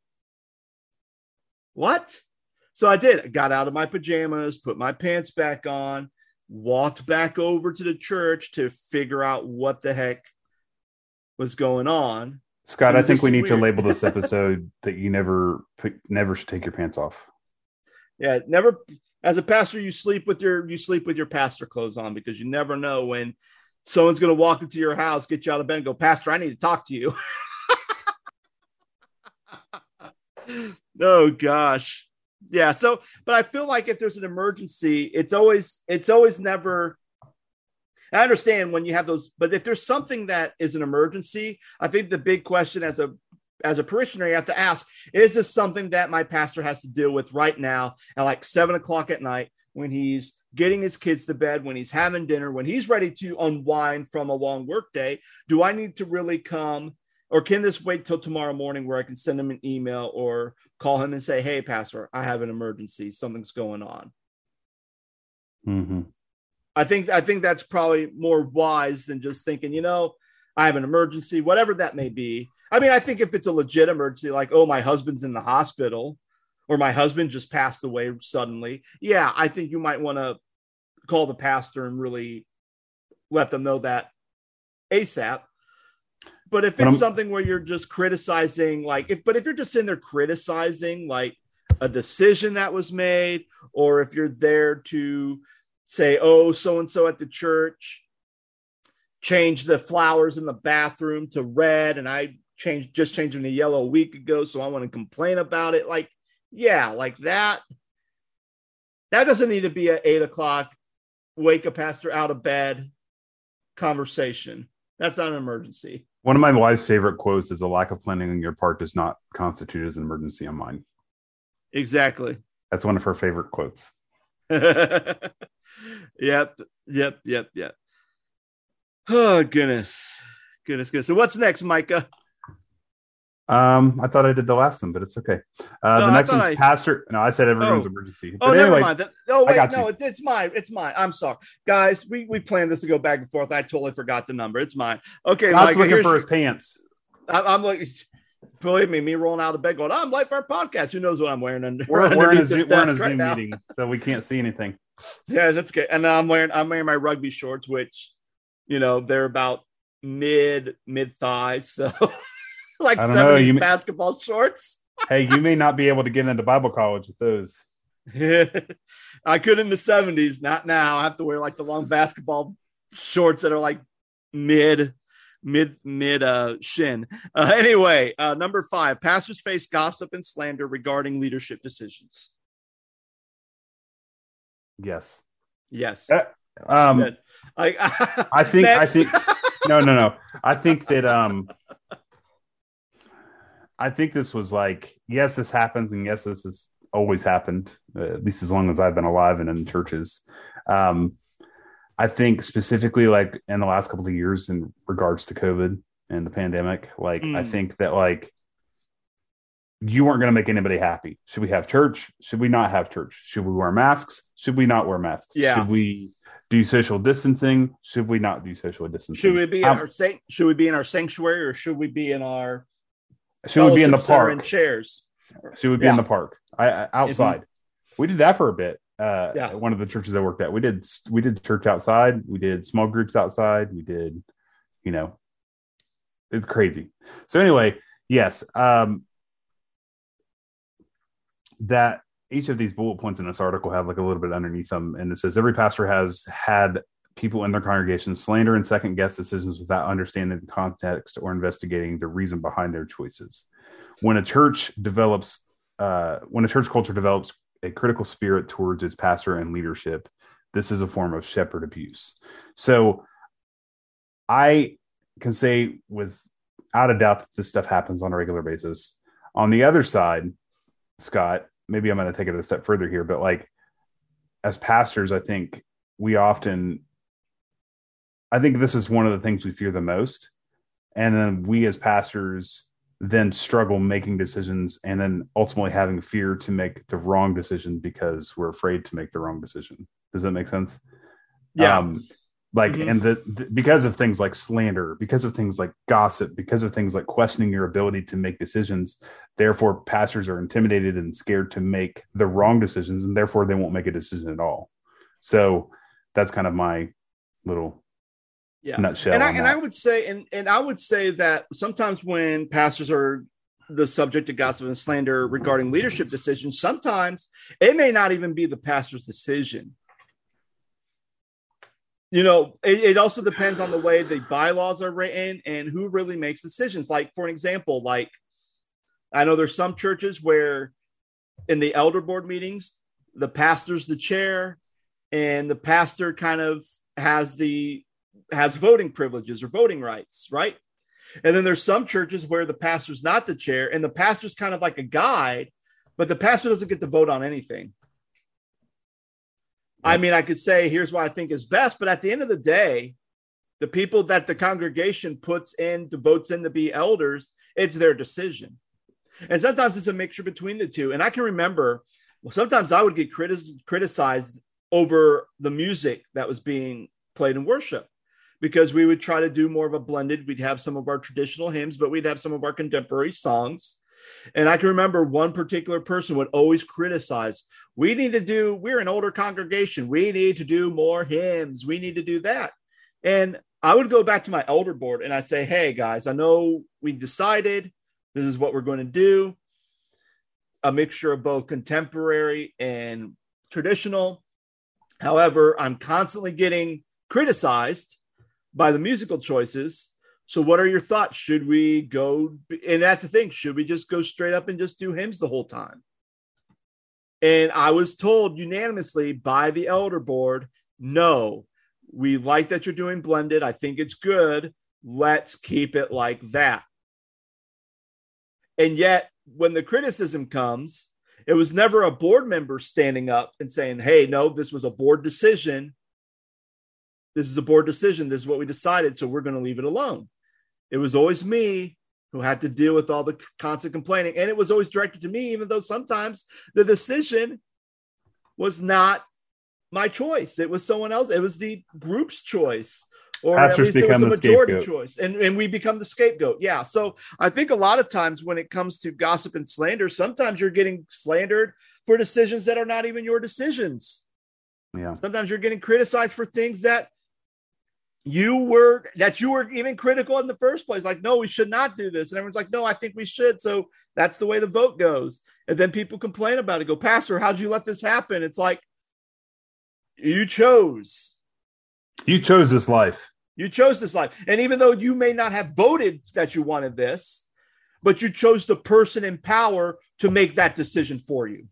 what? So I did. I got out of my pajamas, put my pants back on, walked back over to the church to figure out what the heck was going on. Scott, I think we need weird. to label this episode that you never never should take your pants off. Yeah, never as a pastor you sleep with your you sleep with your pastor clothes on because you never know when someone's going to walk into your house, get you out of bed and go, "Pastor, I need to talk to you." oh gosh yeah so but i feel like if there's an emergency it's always it's always never i understand when you have those but if there's something that is an emergency i think the big question as a as a parishioner you have to ask is this something that my pastor has to deal with right now at like seven o'clock at night when he's getting his kids to bed when he's having dinner when he's ready to unwind from a long workday do i need to really come or can this wait till tomorrow morning where I can send him an email or call him and say, "Hey, pastor, I have an emergency. Something's going on." Mm-hmm. I think I think that's probably more wise than just thinking, you know, I have an emergency, whatever that may be. I mean, I think if it's a legit emergency, like, oh, my husband's in the hospital, or my husband just passed away suddenly, yeah, I think you might want to call the pastor and really let them know that ASAP. But if it's something where you're just criticizing, like, if but if you're just in there criticizing, like a decision that was made, or if you're there to say, oh, so and so at the church changed the flowers in the bathroom to red, and I changed just changed them to yellow a week ago, so I want to complain about it. Like, yeah, like that. That doesn't need to be at eight o'clock, wake a pastor out of bed conversation. That's not an emergency. One of my wife's favorite quotes is a lack of planning on your part does not constitute as an emergency on mine. Exactly. That's one of her favorite quotes. yep, yep, yep, yep. Oh goodness. Goodness, goodness. So what's next, Micah? Um, I thought I did the last one, but it's okay. Uh, no, the next one's I... pastor. No, I said everyone's oh. emergency. But oh, anyway, never mind. That, oh, wait, no, it's, it's mine. It's mine. I'm sorry, guys. We we planned this to go back and forth. I totally forgot the number. It's mine. Okay, Scott's Micah, looking for his pants. I, am looking. Believe me, me rolling out of the bed going, I'm Life Our Podcast. Who knows what I'm wearing under? We're, we're in a, Zoom, we're in a Zoom right meeting, so we can't see anything. Yeah, that's good. And I'm wearing I'm wearing my rugby shorts, which you know they're about mid mid thighs. So like 70s basketball shorts. hey, you may not be able to get into Bible college with those. I could in the 70s, not now. I have to wear like the long basketball shorts that are like mid mid mid uh shin. Uh, anyway, uh, number five: pastors face gossip and slander regarding leadership decisions. Yes. Yes. Uh, um, yes. I, I think. Next. I think. No, no, no. I think that. Um, I think this was like, yes, this happens, and yes, this has always happened, uh, at least as long as I've been alive and in churches. Um, I think specifically, like in the last couple of years, in regards to COVID and the pandemic, like I Mm. think that like you weren't going to make anybody happy. Should we have church? Should we not have church? Should we wear masks? Should we not wear masks? Yeah. Should we do social distancing? Should we not do social distancing? should we be in Um, our should we be in our sanctuary or should we be in our should we be in the park? in chairs? Should we be Yeah. in the park? I, outside. We did that for a bit. Uh, Yeah. at one of the churches I worked at, we did we did church outside. We did small groups outside. We did, you know, it's crazy. So anyway, yes, um, that each of these bullet points in this article have like a little bit underneath them, and it says every pastor has had people in their congregation slander and second guess decisions without understanding the context or investigating the reason behind their choices. When a church develops, uh, when a church culture develops a critical spirit towards its pastor and leadership, this is a form of shepherd abuse. So, I can say without a doubt that this stuff happens on a regular basis. On the other side, Scott, maybe I'm going to take it a step further here, but like as pastors, I think we often, I think this is one of the things we fear the most. And then we as pastors then struggle making decisions and then ultimately having fear to make the wrong decision because we're afraid to make the wrong decision. Does that make sense? Yeah. Um, like, Mhm. and the, the because of things like slander, because of things like gossip, because of things like questioning your ability to make decisions, therefore pastors are intimidated and scared to make the wrong decisions, and therefore they won't make a decision at all. So that's kind of my little yeah. nutshell. and I and. I would say and and I would say that sometimes when pastors are the subject of gossip and slander regarding leadership decisions, sometimes it may not even be the pastor's decision. You know, it, it also depends on the way the bylaws are written and who really makes decisions. Like, for an example, like I know there's some churches where in the elder board meetings, the pastor's the chair, and the pastor kind of has the has voting privileges or voting rights, right? And then there's some churches where the pastor's not the chair and the pastor's kind of like a guide, but the pastor doesn't get to vote on anything. I mean, I could say here's what I think is best, but at the end of the day, the people that the congregation puts in the votes in to be elders, it's their decision. And sometimes it's a mixture between the two. And I can remember, well, sometimes I would get criticized over the music that was being played in worship because we would try to do more of a blended. We'd have some of our traditional hymns, but we'd have some of our contemporary songs. And I can remember one particular person would always criticize, we need to do, we're an older congregation. We need to do more hymns. We need to do that. And I would go back to my elder board and I'd say, hey guys, I know we decided this is what we're going to do a mixture of both contemporary and traditional. However, I'm constantly getting criticized by the musical choices. So, what are your thoughts? Should we go? And that's the thing. Should we just go straight up and just do hymns the whole time? And I was told unanimously by the elder board, no, we like that you're doing blended. I think it's good. Let's keep it like that. And yet, when the criticism comes, it was never a board member standing up and saying, hey, no, this was a board decision. This is a board decision. This is what we decided. So we're going to leave it alone. It was always me who had to deal with all the constant complaining. And it was always directed to me, even though sometimes the decision was not my choice. It was someone else. It was the group's choice. Or Pastors at least it was a the majority scapegoat. choice. And, and we become the scapegoat. Yeah. So I think a lot of times when it comes to gossip and slander, sometimes you're getting slandered for decisions that are not even your decisions. yeah. Sometimes you're getting criticized for things that you were that you were even critical in the first place. Like, no, we should not do this. And everyone's like, no, I think we should. So that's the way the vote goes. And then people complain about it. Go, Pastor, how'd you let this happen? It's like you chose. You chose this life. You chose this life. And even though you may not have voted that you wanted this, but you chose the person in power to make that decision for you.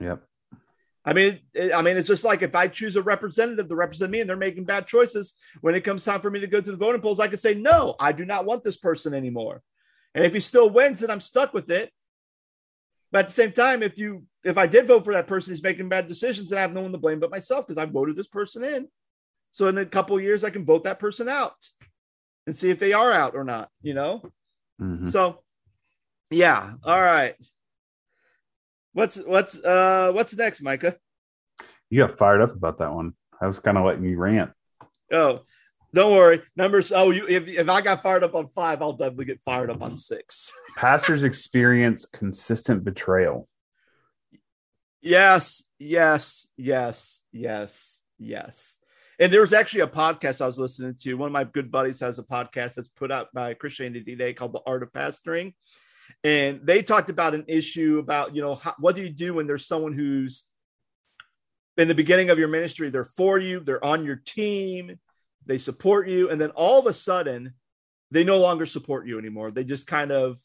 Yep. I mean, it, I mean, it's just like if I choose a representative to represent me and they're making bad choices, when it comes time for me to go to the voting polls, I can say, no, I do not want this person anymore. And if he still wins, then I'm stuck with it. But at the same time, if you if I did vote for that person who's making bad decisions, then I have no one to blame but myself because I voted this person in. So in a couple years, I can vote that person out and see if they are out or not. You know. Mm-hmm. So, yeah. All right. What's what's uh what's next, Micah? You got fired up about that one. I was kind of letting you rant. Oh, don't worry. Numbers. Oh, you if if I got fired up on five, I'll definitely get fired up on six. Pastors experience consistent betrayal. Yes, yes, yes, yes, yes. And there was actually a podcast I was listening to. One of my good buddies has a podcast that's put out by Christianity Today called The Art of Pastoring. And they talked about an issue about, you know, how, what do you do when there's someone who's in the beginning of your ministry, they're for you, they're on your team, they support you, and then all of a sudden, they no longer support you anymore. They just kind of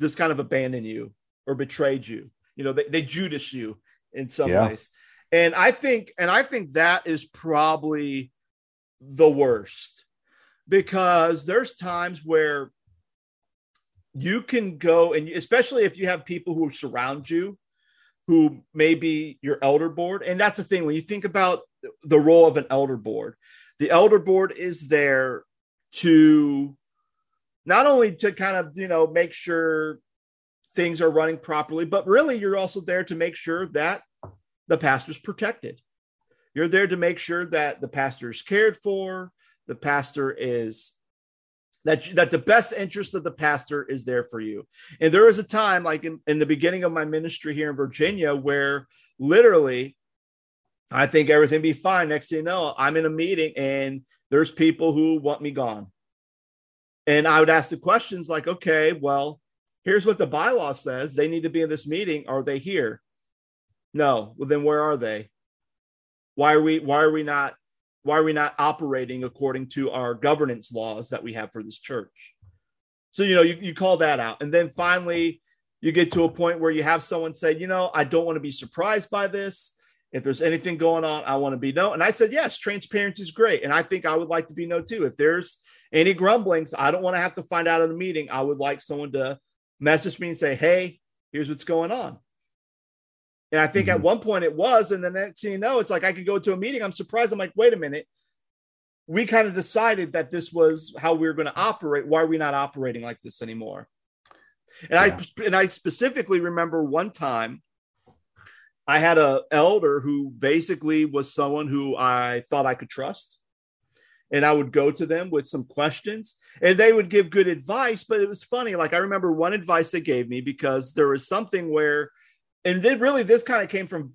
just kind of abandon you or betrayed you. You know, they, they Judas you in some yeah. ways. And I think, and I think that is probably the worst because there's times where you can go and especially if you have people who surround you who may be your elder board. And that's the thing when you think about the role of an elder board the elder board is there to not only to kind of you know make sure things are running properly but really you're also there to make sure that the pastor's protected. You're there to make sure that the pastor is cared for the pastor is that that the best interest of the pastor is there for you. And there was a time like in, in the beginning of my ministry here in virginia where literally i think everything be fine. Next thing you know i'm in a meeting and there's people who want me gone. And i would ask the questions like okay well here's what the bylaw says. They need to be in this meeting. Are they here? No. Well then where are they? Why are we why are we not why are we not operating according to our governance laws that we have for this church? So, you know, you, you call that out. And then finally, you get to a point where you have someone say, you know, I don't want to be surprised by this. If there's anything going on, I want to be known. And I said, yes, transparency is great. And I think I would like to be known too. If there's any grumblings, I don't want to have to find out in the meeting. I would like someone to message me and say, hey, here's what's going on. And I think mm-hmm. at one point it was, and then next thing you know, it's like I could go to a meeting. I'm surprised. I'm like, wait a minute. We kind of decided that this was how we were going to operate. Why are we not operating like this anymore? And yeah. I and I specifically remember one time I had a elder who basically was someone who I thought I could trust. And I would go to them with some questions and they would give good advice. But it was funny. Like I remember one advice they gave me because there was something where and then really this kind of came from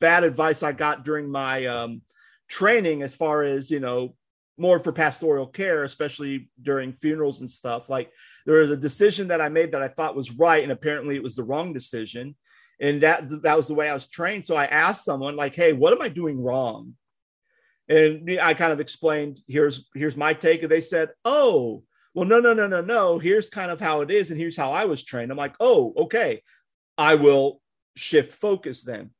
bad advice I got during my um, training as far as you know more for pastoral care, especially during funerals and stuff. Like there was a decision that I made that I thought was right, and apparently it was the wrong decision. And that that was the way I was trained. So I asked someone like, "Hey, what am I doing wrong?" And I kind of explained, "Here's here's my take." And they said, "Oh, well, no, no, no, no, no. Here's kind of how it is, and here's how I was trained." I'm like, "Oh, okay. I will shift focus then.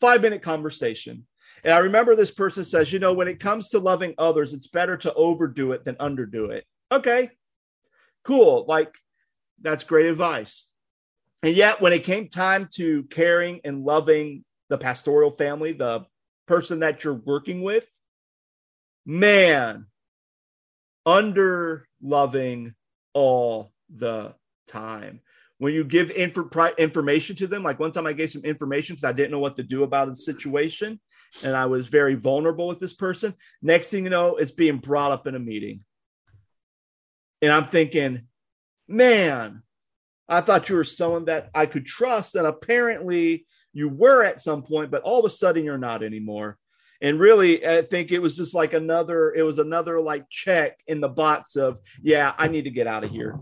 Five minute conversation. And I remember this person says, you know, when it comes to loving others, it's better to overdo it than underdo it. Okay, cool. Like, that's great advice. And yet, when it came time to caring and loving the pastoral family, the person that you're working with, man, under loving all the time when you give inf- information to them like one time i gave some information because i didn't know what to do about the situation and i was very vulnerable with this person. Next thing you know it's being brought up in a meeting. And i'm thinking man i thought you were someone that i could trust and apparently you were at some point but all of a sudden you're not anymore. And really i think it was just like another it was another like check in the box of yeah i need to get out of here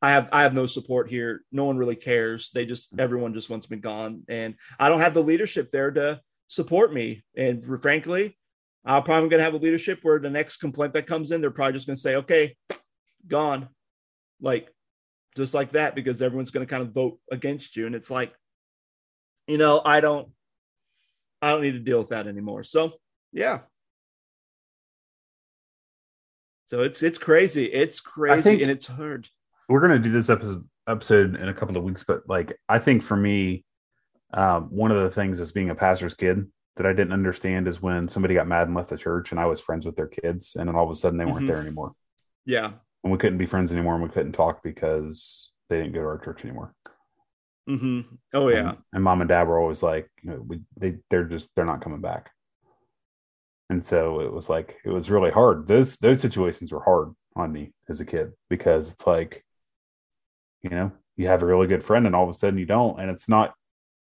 I have I have no support here. No one really cares. They just mm-hmm. everyone just wants me gone, and I don't have the leadership there to support me. And frankly, I'm probably going to have a leadership where the next complaint that comes in, they're probably just going to say, okay, gone. Like, just like that, because everyone's going to kind of vote against you. And it's like, you know, I don't, I don't need to deal with that anymore. So, yeah. So it's it's crazy. It's crazy think- and it's hard. We're gonna do this episode episode in a couple of weeks, but like I think for me, um, one of the things as being a pastor's kid that I didn't understand is when somebody got mad and left the church, and I was friends with their kids, and then all of a sudden they weren't Mhm. there anymore, Yeah. and we couldn't be friends anymore, and we couldn't talk because they didn't go to our church anymore. Mm-hmm. Oh yeah. and, and mom and dad were always like, you know, we they they're just they're not coming back, and so it was like it was really hard. Those those situations were hard on me as a kid because it's like, you know, you have a really good friend and all of a sudden you don't, and it's not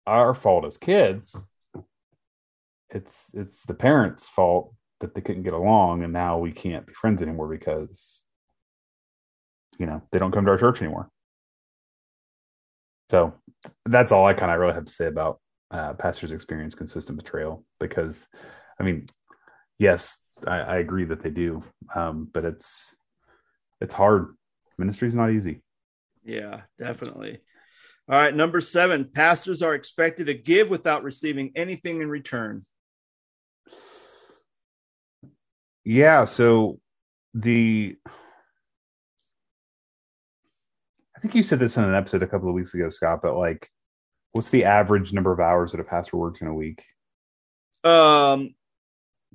our fault as kids. It's it's the parents' fault that they couldn't get along, and now we can't be friends anymore because, you know, they don't come to our church anymore. So that's all I kind of really have to say about uh, pastors' experience consistent betrayal. Because, I mean, yes, I, I agree that they do, um, but it's it's hard. Ministry's not easy. Yeah, definitely. All right, number seven. Pastors are expected to give without receiving anything in return. Yeah. So the I think you said this in an episode a couple of weeks ago, Scott. But like, what's the average number of hours that a pastor works in a week? Um,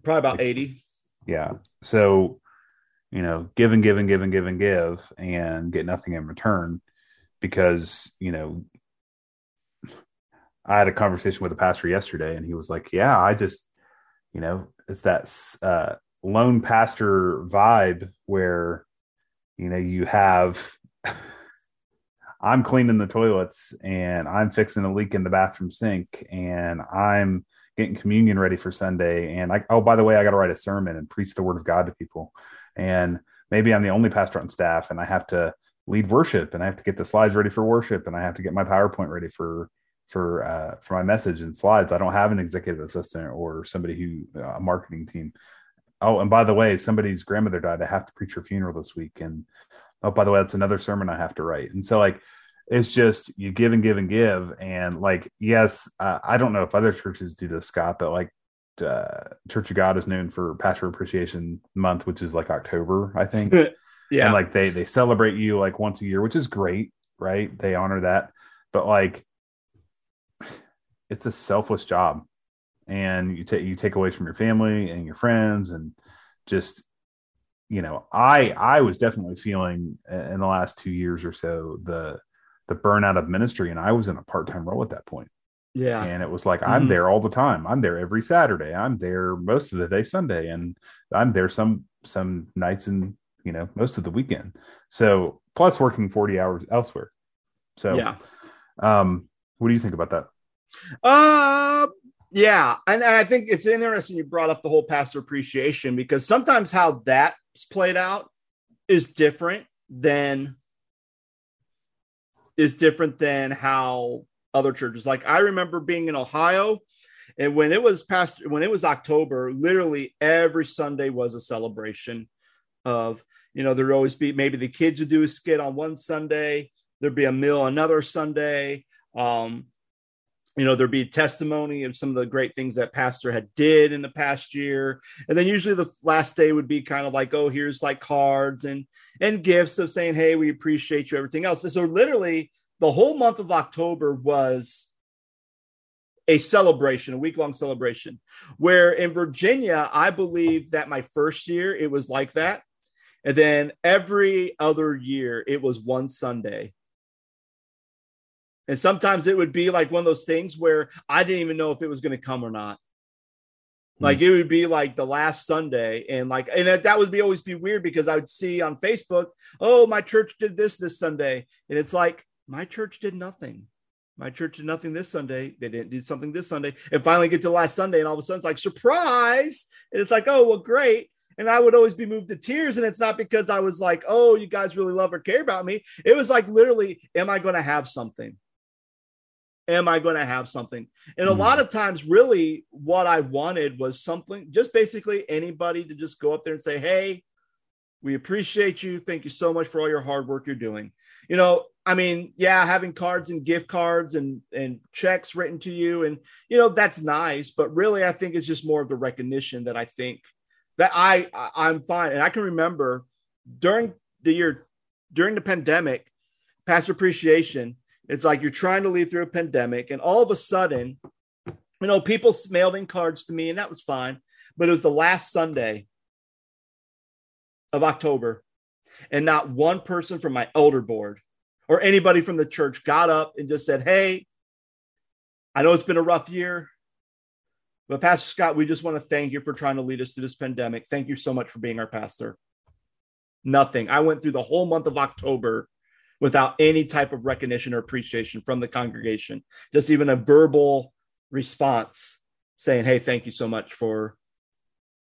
probably about eighty. Yeah. So, you know, give and give and give and give and give and get nothing in return because, you know, I had a conversation with a pastor yesterday and he was like, Yeah, I just, you know, it's that uh, lone pastor vibe where, you know, you have, I'm cleaning the toilets and I'm fixing a leak in the bathroom sink and I'm getting communion ready for Sunday. And I, oh, by the way, I got to write a sermon and preach the word of God to people. And maybe I'm the only pastor on staff and I have to lead worship and I have to get the slides ready for worship and I have to get my PowerPoint ready for, for, uh, for my message and slides. I don't have an executive assistant or somebody who, uh, a marketing team. Oh, and by the way, somebody's grandmother died. I have to preach her funeral this week. And, oh, by the way, that's another sermon I have to write. And so like, it's just you give and give and give and like yes uh, i don't know if other churches do this scott but like uh, church of god is known for pastor appreciation month which is like october i think. Yeah. and like they they celebrate you like once a year which is great right? They honor that. But like it's a selfless job. And you take you take away from your family and your friends and just you know i i was definitely feeling in the last two years or so the the burnout of ministry. And i was in a part-time role at that point yeah. and it was like i'm Mhm. there all the time i'm there every saturday i'm there most of the day sunday and i'm there some some nights and you know most of the weekend so plus working 40 hours elsewhere so yeah. um what do you think about that Uh, yeah, and I think it's interesting you brought up the whole pastor appreciation because sometimes how that's played out is different than is different than how other churches. Like I remember being in Ohio, and when it was past when it was October, literally every Sunday was a celebration of you know there'd always be maybe the kids would do a skit on one Sunday, there'd be a meal another Sunday. Um, you know there'd be testimony of some of the great things that pastor had did in the past year and then usually the last day would be kind of like oh here's like cards and and gifts of saying hey we appreciate you everything else and so literally the whole month of october was a celebration a week long celebration where in virginia i believe that my first year it was like that. And then every other year it was one sunday. And sometimes it would be like one of those things where I didn't even know if it was going to come or not. Hmm. Like it would be like the last Sunday, and like, and that, that would be always be weird because I would see on Facebook, oh, my church did this this Sunday, and it's like my church did nothing. My church did nothing this Sunday. They didn't do something this Sunday, and finally get to last Sunday, and all of a sudden it's like surprise, and it's like, oh, well, great. And I would always be moved to tears, and it's not because I was like, oh, you guys really love or care about me. It was like literally, am I going to have something? am I going to have something? And a mm. lot of times, really, what I wanted was something just basically anybody to just go up there and say, Hey, we appreciate you. Thank you so much for all your hard work you're doing. You know, I mean, yeah, having cards and gift cards and and checks written to you, and you know that's nice. But really, I think it's just more of the recognition that I think that I, I'm fine. And I can remember during the year during the pandemic, pastor appreciation it's like you're trying to lead through a pandemic, and all of a sudden, you know, people mailed in cards to me, and that was fine. But it was the last Sunday of October, and not one person from my elder board or anybody from the church got up and just said, Hey, I know it's been a rough year, but Pastor Scott, we just want to thank you for trying to lead us through this pandemic. Thank you so much for being our pastor. Nothing. I went through the whole month of October without any type of recognition or appreciation from the congregation, just even a verbal response saying, Hey, thank you so much for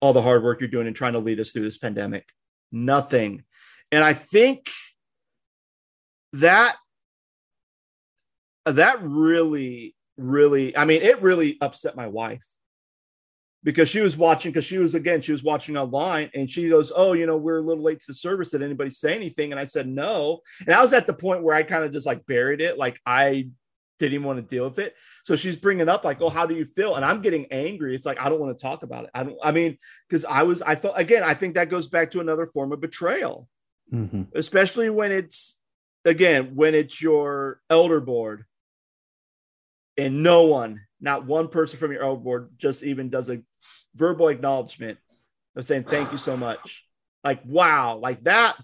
all the hard work you're doing and trying to lead us through this pandemic. Nothing. And I think that that really really i mean it really upset my wife. Because she was watching because she was again she was watching online and she goes oh you know we're a little late to the service. Did anybody say anything? And i said no. And i was at the point where i kind of just like buried it. Like i didn't even want to deal with it. So she's bringing up like oh how do you feel? And i'm getting angry. It's like i don't want to talk about it. I don't i mean because i was i felt again i think that goes back to another form of betrayal mm-hmm. especially when it's again when it's your elder board and no one not one person from your elder board just even does a verbal acknowledgement of saying thank you so much. Like wow, like that.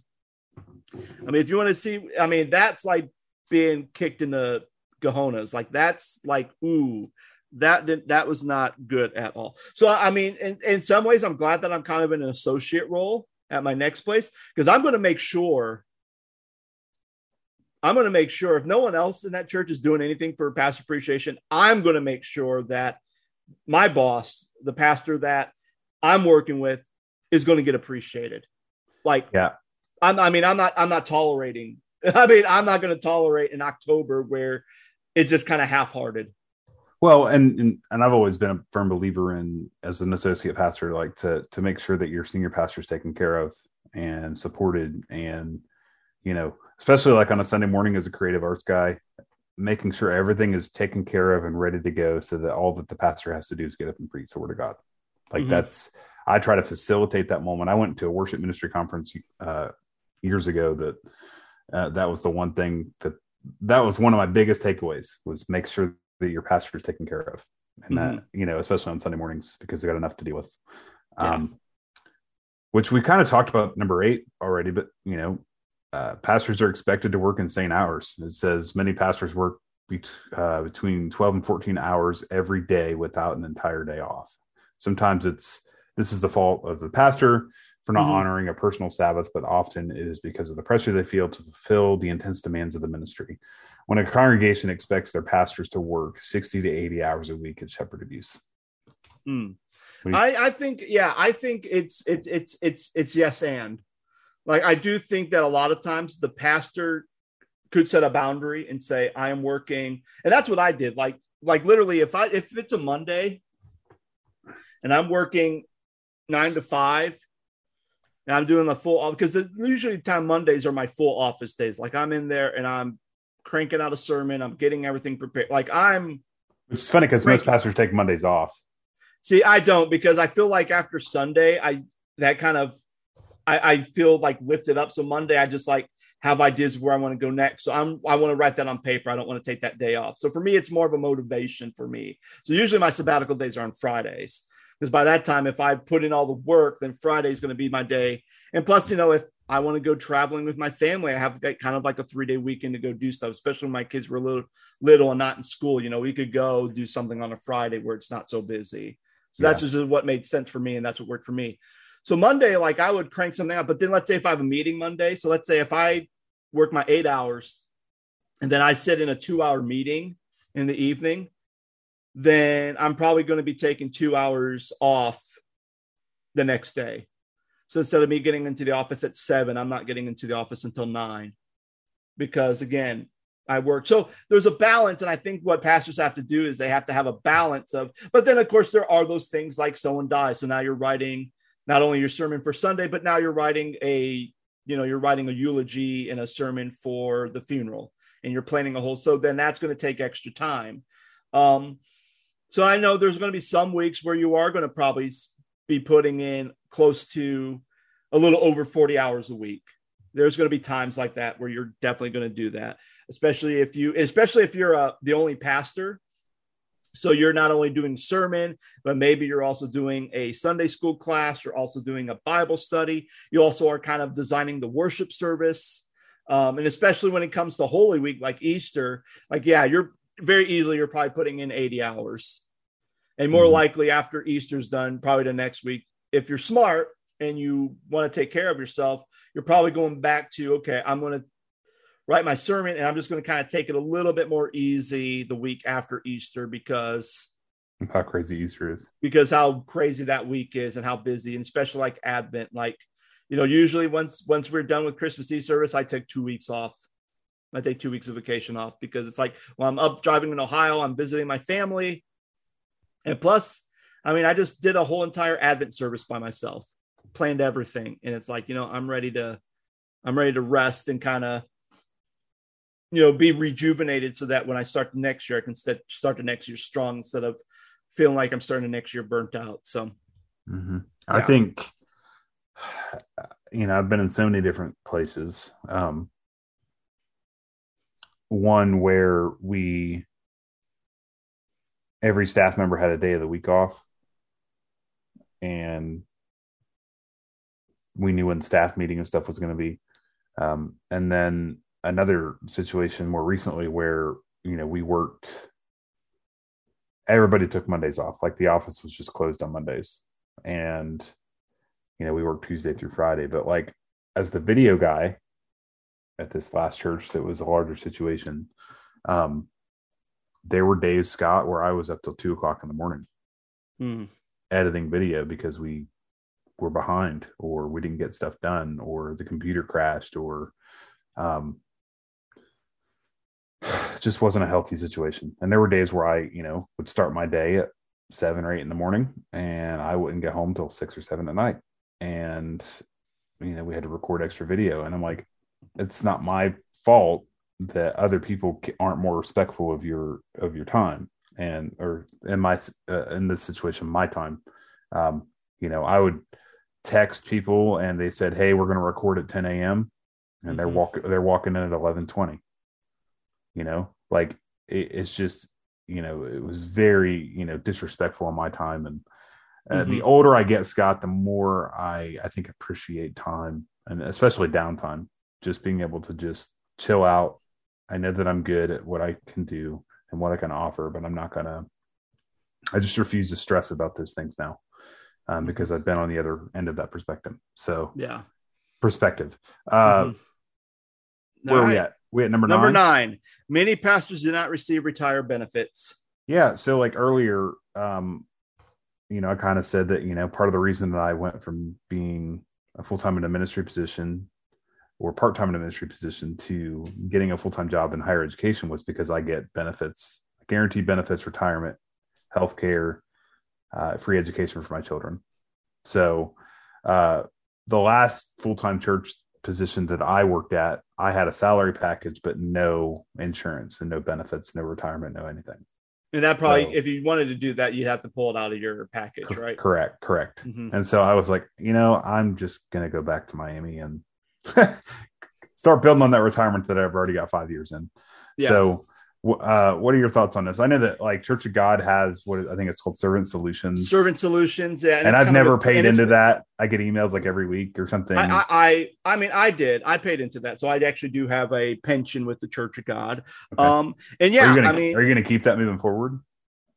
I mean, if you want to see, I mean, that's like being kicked in the gahonas. Like that's like ooh, that did, that was not good at all. So I mean, in, in some ways, I'm glad that I'm kind of in an associate role at my next place because I'm going to make sure I'm going to make sure if no one else in that church is doing anything for pastor appreciation, I'm going to make sure that my boss, the pastor that I'm working with, is going to get appreciated. Like, yeah, I'm, I mean, I'm not, I'm not tolerating. I mean, I'm not going to tolerate in October where it's just kind of half-hearted. Well, and, and and I've always been a firm believer in as an associate pastor, like to to make sure that your senior pastor is taken care of and supported, and you know, especially like on a Sunday morning as a creative arts guy, making sure everything is taken care of and ready to go so that all that the pastor has to do is get up and preach the word of God. Like mm-hmm. that's, I try to facilitate that moment. I went to a worship ministry conference uh, years ago that uh, that was the one thing that that was one of my biggest takeaways was make sure that your pastor is taken care of and mm-hmm. that you know especially on sunday mornings because they got enough to deal with um yeah. which we kind of talked about number eight already but you know uh, pastors are expected to work insane hours. It says many pastors work uh, between 12 and 14 hours every day without an entire day off. Sometimes it's this is the fault of the pastor for not mm-hmm. honoring a personal Sabbath, but often it is because of the pressure they feel to fulfill the intense demands of the ministry. When a congregation expects their pastors to work 60 to 80 hours a week, it's shepherd abuse. Mm. I, I think, yeah, I think it's it's it's it's it's yes and like I do think that a lot of times the pastor could set a boundary and say, I am working. And that's what I did. Like, like literally if I if it's a Monday and I'm working nine to five and I'm doing the full because usually time Mondays are my full office days. Like I'm in there and I'm cranking out a sermon, I'm getting everything prepared. Like I'm it's funny because most pastors take Mondays off. See, I don't because I feel like after Sunday, I that kind of I, I feel like lifted up. So Monday, I just like have ideas where I want to go next. So I'm I want to write that on paper. I don't want to take that day off. So for me, it's more of a motivation for me. So usually my sabbatical days are on Fridays because by that time, if I put in all the work, then Friday is going to be my day. And plus, you know, if I want to go traveling with my family, I have that kind of like a three day weekend to go do stuff. Especially when my kids were little, little and not in school. You know, we could go do something on a Friday where it's not so busy. So yeah. that's just what made sense for me, and that's what worked for me. So Monday, like I would crank something out, but then let's say if I have a meeting Monday, so let's say if I work my eight hours and then I sit in a two hour meeting in the evening, then I'm probably going to be taking two hours off the next day. So instead of me getting into the office at seven, I'm not getting into the office until nine. Because again, I work. So there's a balance. And I think what pastors have to do is they have to have a balance of, but then of course there are those things like someone dies. So now you're writing not only your sermon for Sunday, but now you're writing a, you know, you're writing a eulogy and a sermon for the funeral and you're planning a whole, so then that's going to take extra time. Um, so I know there's going to be some weeks where you are going to probably be putting in close to a little over 40 hours a week. There's going to be times like that where you're definitely going to do that especially if you especially if you're uh, the only pastor. So you're not only doing sermon but maybe you're also doing a sunday school class. You're also doing a bible study. You also are kind of designing the worship service. Um, and especially when it comes to holy week like easter like yeah you're very easily you're probably putting in 80 hours. And more mm-hmm. likely after easter's done probably the next week if you're smart and you want to take care of yourself you're probably going back to okay i'm going to write my sermon and I'm just going to kind of take it a little bit more easy the week after Easter because how crazy Easter is. Because how crazy that week is and how busy and especially like Advent like you know usually once once we're done with Christmas Eve service I take 2 weeks off. I take 2 weeks of vacation off because it's like well I'm up driving in Ohio, I'm visiting my family. And plus I mean I just did a whole entire Advent service by myself. Planned everything and it's like, you know, I'm ready to I'm ready to rest and kind of you know be rejuvenated so that when I start the next year I can st- start the next year strong instead of feeling like I'm starting the next year burnt out. So mm-hmm. I think you know I've been in so many different places. Um, one where we every staff member had a day of the week off and we knew when staff meeting and stuff was going to be. Um, and then another situation more recently where you know we worked everybody took mondays off like the office was just closed on mondays. And you know we worked tuesday through friday but like as the video guy at this last church that was a larger situation um there were days scott where i was up till two o'clock in the morning. Mm. Editing video because we were behind or we didn't get stuff done or the computer crashed or um just wasn't a healthy situation. And there were days where I, you know, would start my day at seven or eight in the morning and I wouldn't get home till six or seven at night. And, you know, we had to record extra video. And I'm like, it's not my fault that other people aren't more respectful of your, of your time and, or in my, uh, in this situation, my time. Um, you know, I would text people and they said, Hey, we're going to record at 10 a.m. And mm-hmm. they're walking, they're walking in at 1120 you know like it, it's just you know it was very you know disrespectful on my time and uh, mm-hmm. the older i get scott the more i i think appreciate time and especially downtime just being able to just chill out i know that i'm good at what i can do and what i can offer but i'm not gonna i just refuse to stress about those things now um, mm-hmm. because i've been on the other end of that perspective so yeah perspective uh mm-hmm. where are we at we at number, number nine. nine. Many pastors do not receive retire benefits. Yeah. So like earlier, um, you know, I kind of said that, you know, part of the reason that I went from being a full time in a ministry position or part time in a ministry position to getting a full time job in higher education was because I get benefits, guaranteed benefits, retirement, health care, uh, free education for my children. So, uh, the last full time church position that I worked at, I had a salary package, but no insurance and no benefits, no retirement, no anything. And that probably, so, if you wanted to do that, you'd have to pull it out of your package, right? Correct, correct. Mm-hmm. And so I was like, you know, I'm just going to go back to Miami and start building on that retirement that I've already got five years in. Yeah. So uh, what are your thoughts on this? I know that like Church of God has what I think it's called Servant Solutions. Servant Solutions, yeah. And, and I've never paid into that. I get emails like every week or something. I, I, I mean, I did. I paid into that, so I actually do have a pension with the Church of God. Okay. Um, and yeah, gonna, I mean, are you going to keep that moving forward?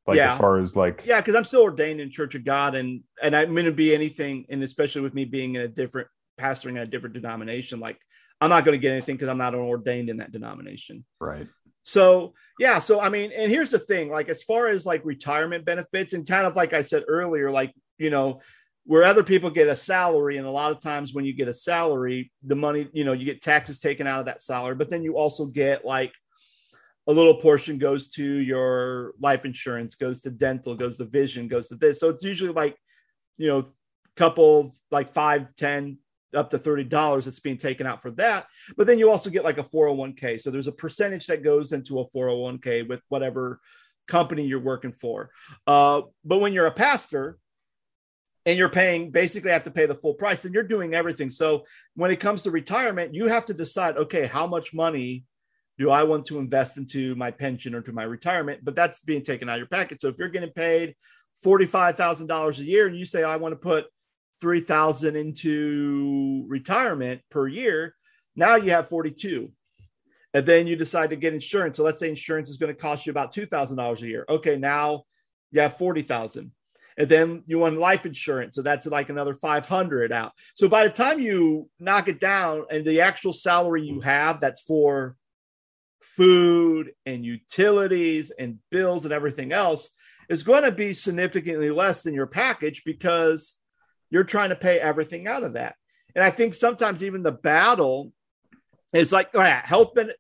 Like yeah. as far as like, yeah, because I'm still ordained in Church of God, and and I'm going to be anything, and especially with me being in a different pastoring in a different denomination, like I'm not going to get anything because I'm not ordained in that denomination. Right. So yeah, so I mean, and here's the thing, like as far as like retirement benefits, and kind of like I said earlier, like you know, where other people get a salary, and a lot of times when you get a salary, the money, you know, you get taxes taken out of that salary, but then you also get like a little portion goes to your life insurance, goes to dental, goes to vision, goes to this. So it's usually like, you know, couple like five, ten, up to thirty dollars that's being taken out for that. But then you also get like a 401k. So there's a percentage that goes into a 401k with whatever company you're working for. Uh, but when you're a pastor, and you're paying basically have to pay the full price and you're doing everything. So when it comes to retirement, you have to decide, okay, how much money do I want to invest into my pension or to my retirement? But that's being taken out of your package. So if you're getting paid $45,000 a year and you say, I want to put 3000 into retirement per year, now you have 42. And then you decide to get insurance. So let's say insurance is going to cost you about $2,000 a year. Okay, now you have 40,000 and then you want life insurance so that's like another 500 out so by the time you knock it down and the actual salary you have that's for food and utilities and bills and everything else is going to be significantly less than your package because you're trying to pay everything out of that and i think sometimes even the battle is like oh yeah, health ben-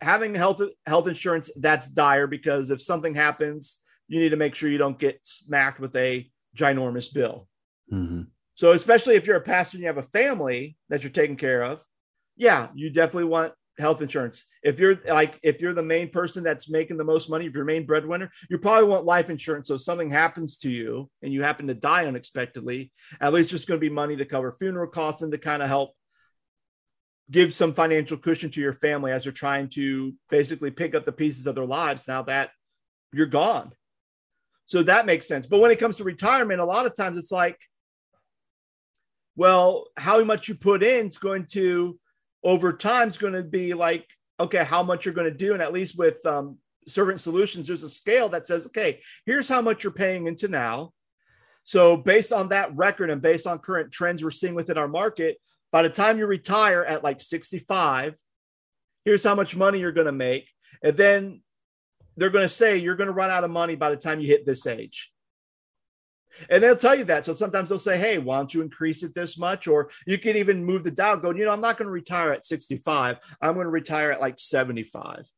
having health health insurance that's dire because if something happens you need to make sure you don't get smacked with a ginormous bill. Mm-hmm. So, especially if you're a pastor and you have a family that you're taking care of, yeah, you definitely want health insurance. If you're like, if you're the main person that's making the most money, if you're main breadwinner, you probably want life insurance. So, if something happens to you and you happen to die unexpectedly, at least there's going to be money to cover funeral costs and to kind of help give some financial cushion to your family as they're trying to basically pick up the pieces of their lives now that you're gone. So that makes sense. But when it comes to retirement, a lot of times it's like, well, how much you put in is going to, over time, is going to be like, okay, how much you're going to do. And at least with um, Servant Solutions, there's a scale that says, okay, here's how much you're paying into now. So based on that record and based on current trends we're seeing within our market, by the time you retire at like 65, here's how much money you're going to make. And then they're going to say you're going to run out of money by the time you hit this age. And they'll tell you that. So sometimes they'll say, hey, why don't you increase it this much? Or you can even move the dial, going, you know, I'm not going to retire at 65. I'm going to retire at like 75.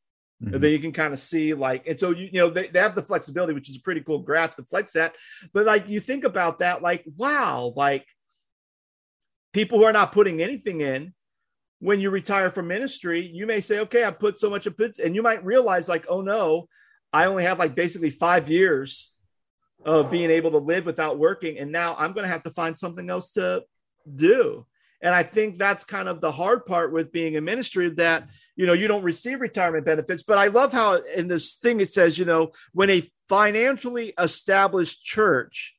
Mm-hmm. And then you can kind of see like, and so you, you know, they, they have the flexibility, which is a pretty cool graph to flex that. But like you think about that, like, wow, like people who are not putting anything in when you retire from ministry, you may say, okay, I put so much of it, and you might realize, like, oh no, I only have like basically five years of being able to live without working. And now I'm going to have to find something else to do. And I think that's kind of the hard part with being a ministry that, you know, you don't receive retirement benefits. But I love how in this thing it says, you know, when a financially established church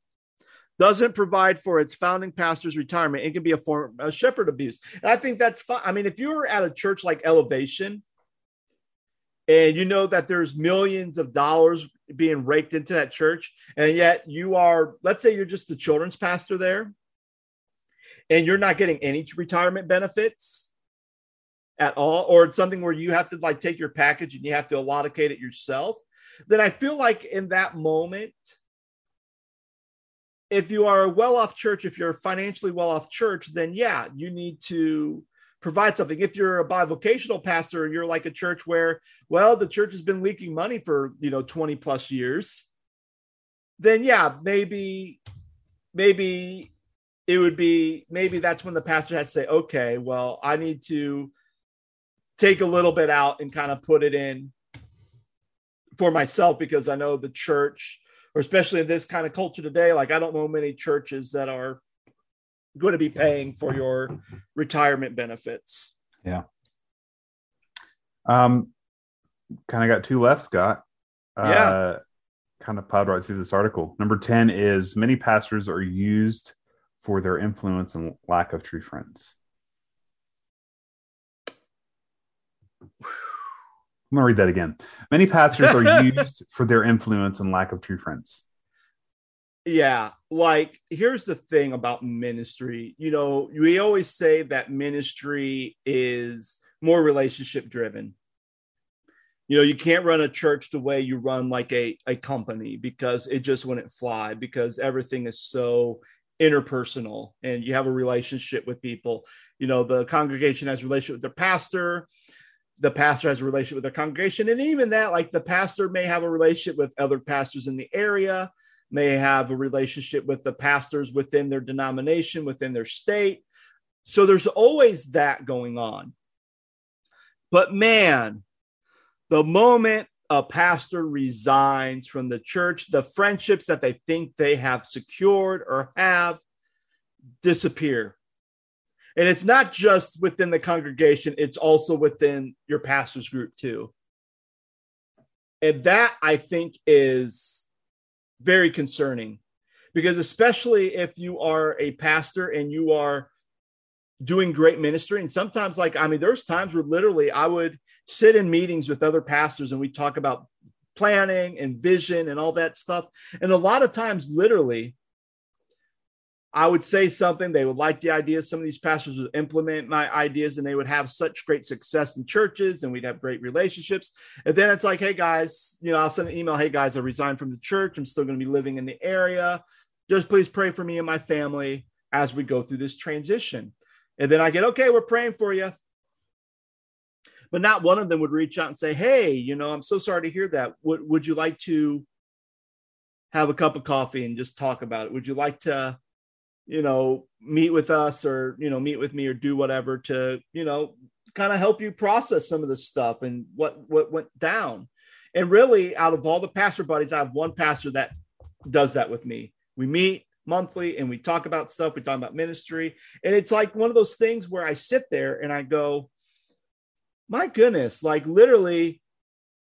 doesn't provide for its founding pastor's retirement, it can be a form of shepherd abuse. And I think that's fine. I mean, if you were at a church like Elevation and you know that there's millions of dollars being raked into that church, and yet you are, let's say you're just the children's pastor there, and you're not getting any retirement benefits at all, or it's something where you have to like take your package and you have to allocate it yourself, then I feel like in that moment, if you are a well off church, if you're financially well off church, then yeah, you need to provide something. If you're a bivocational pastor and you're like a church where, well, the church has been leaking money for, you know, 20 plus years, then yeah, maybe, maybe it would be, maybe that's when the pastor has to say, okay, well, I need to take a little bit out and kind of put it in for myself because I know the church or especially in this kind of culture today, like I don't know many churches that are going to be paying for your retirement benefits. Yeah. Um, kind of got two left, Scott. Uh, yeah. Kind of plowed right through this article. Number 10 is many pastors are used for their influence and lack of true friends. I'm going to read that again. Many pastors are used for their influence and lack of true friends. Yeah, like here's the thing about ministry. You know, we always say that ministry is more relationship driven. You know, you can't run a church the way you run like a, a company because it just wouldn't fly because everything is so interpersonal and you have a relationship with people. You know, the congregation has a relationship with their pastor the pastor has a relationship with their congregation. And even that, like the pastor may have a relationship with other pastors in the area, may have a relationship with the pastors within their denomination, within their state. So there's always that going on. But man, the moment a pastor resigns from the church, the friendships that they think they have secured or have disappear. And it's not just within the congregation, it's also within your pastor's group too. And that I think is very concerning because, especially if you are a pastor and you are doing great ministry, and sometimes, like, I mean, there's times where literally I would sit in meetings with other pastors and we talk about planning and vision and all that stuff. And a lot of times, literally, I would say something, they would like the idea. Some of these pastors would implement my ideas and they would have such great success in churches and we'd have great relationships. And then it's like, hey guys, you know, I'll send an email, hey guys, I resigned from the church. I'm still going to be living in the area. Just please pray for me and my family as we go through this transition. And then I get, okay, we're praying for you. But not one of them would reach out and say, hey, you know, I'm so sorry to hear that. Would, would you like to have a cup of coffee and just talk about it? Would you like to, you know, meet with us or, you know, meet with me or do whatever to, you know, kind of help you process some of this stuff and what what went down. And really, out of all the pastor buddies, I have one pastor that does that with me. We meet monthly and we talk about stuff. We talk about ministry. And it's like one of those things where I sit there and I go, my goodness, like literally,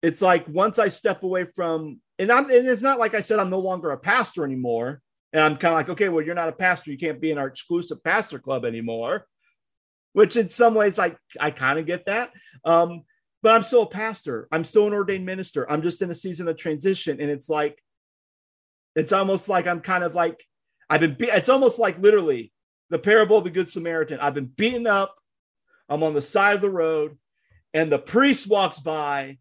it's like once I step away from, and I'm, and it's not like I said I'm no longer a pastor anymore. And I'm kind of like, okay, well, you're not a pastor. You can't be in our exclusive pastor club anymore, which in some ways, like, I kind of get that. Um, but I'm still a pastor. I'm still an ordained minister. I'm just in a season of transition. And it's like, it's almost like I'm kind of like, I've been, be- it's almost like literally the parable of the Good Samaritan. I've been beaten up. I'm on the side of the road, and the priest walks by,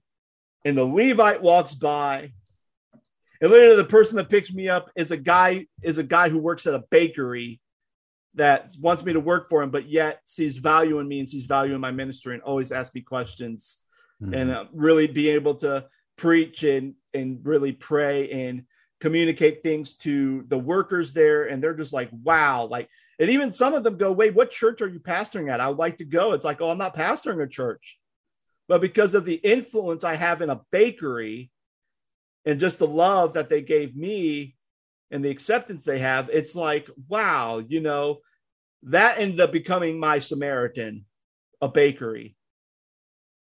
and the Levite walks by, and later, the person that picks me up is a guy is a guy who works at a bakery that wants me to work for him, but yet sees value in me and sees value in my ministry and always asks me questions. Mm-hmm. and uh, really be able to preach and and really pray and communicate things to the workers there. And they're just like wow like and even some of them go wait what church are you pastoring at? I would like to go. It's like oh i'm not pastoring a church. But because of the influence i have in a bakery and just the love that they gave me and the acceptance they have, it's like, wow, you know, that ended up becoming my Samaritan, a bakery.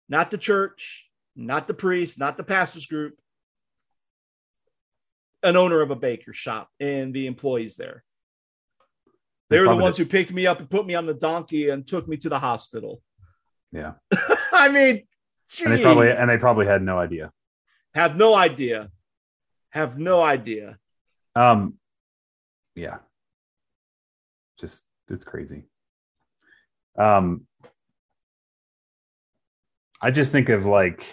Not the church, not the priest, not the pastor's group, an owner of a baker shop and the employees there. They were the ones who picked me up and put me on the donkey and took me to the hospital. Yeah. I mean, geez. and they probably and they probably had no idea. Have no idea. Have no idea. Um, yeah. Just it's crazy. Um, I just think of like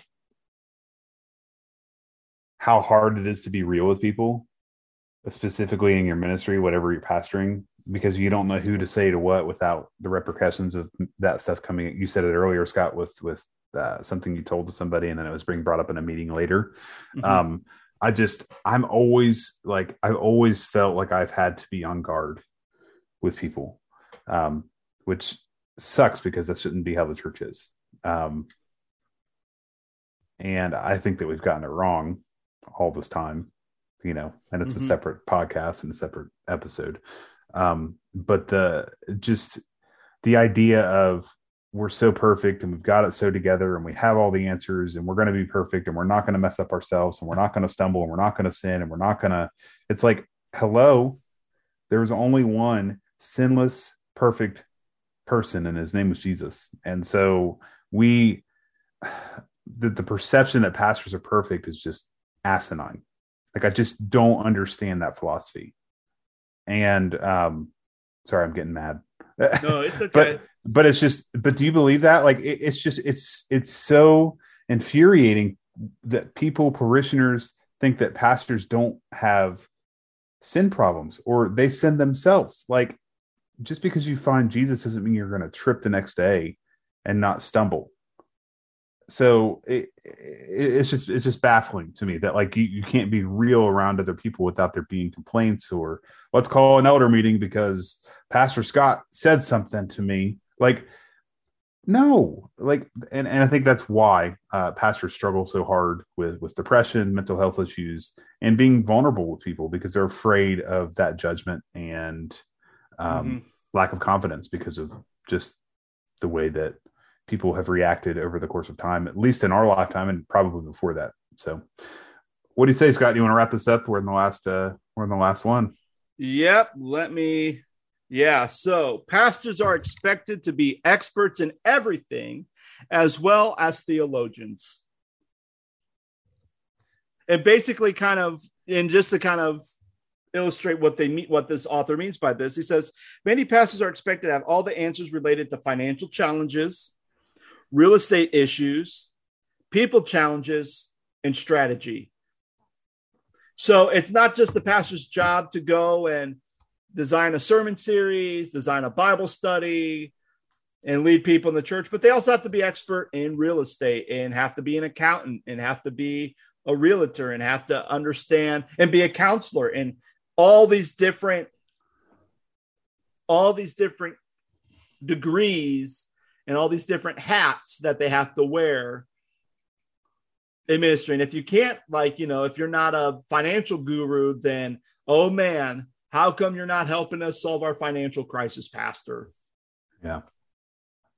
how hard it is to be real with people, specifically in your ministry, whatever you're pastoring, because you don't know who to say to what without the repercussions of that stuff coming. You said it earlier, Scott, with with uh, something you told to somebody and then it was being brought up in a meeting later. Mm-hmm. Um, I just, I'm always like, I've always felt like I've had to be on guard with people, um, which sucks because that shouldn't be how the church is. Um, and I think that we've gotten it wrong all this time, you know, and it's mm-hmm. a separate podcast and a separate episode. Um, but the just the idea of we're so perfect and we've got it so together and we have all the answers and we're going to be perfect and we're not going to mess up ourselves and we're not going to stumble and we're not going to sin and we're not going to it's like hello there's only one sinless perfect person and his name was jesus. And so we the, the perception that pastors are perfect is just asinine. Like i just don't understand that philosophy. And um sorry i'm getting mad no it's okay. But but it's just but do you believe that? Like it, it's just it's it's so infuriating that people parishioners think that pastors don't have sin problems or they sin themselves. Like just because you find jesus doesn't mean you're going to trip the next day and not stumble so it, it, it's just it's just baffling to me that like you, you can't be real around other people without there being complaints or let's call an elder meeting because Pastor Scott said something to me. Like, no, like, and, and I think that's why uh, pastors struggle so hard with with depression, mental health issues, and being vulnerable with people because they're afraid of that judgment and um, mm-hmm. lack of confidence because of just the way that people have reacted over the course of time, at least in our lifetime and probably before that. So, what do you say, Scott? Do you want to wrap this up? We're in the last. Uh, we're in the last one. Yep. Let me. Yeah. So, pastors are expected to be experts in everything, as well as theologians. And basically, kind of, and just to kind of illustrate what they mean, what this author means by this, he says many pastors are expected to have all the answers related to financial challenges, real estate issues, people challenges, and strategy. So it's not just the pastor's job to go and design a sermon series, design a Bible study, and lead people in the church, but they also have to be expert in real estate and have to be an accountant and have to be a realtor and have to understand and be a counselor and all these different all these different degrees and all these different hats that they have to wear in ministry. And if you can't, like, you know, if you're not a financial guru, then, oh man, how come you're not helping us solve our financial crisis, Pastor? Yeah.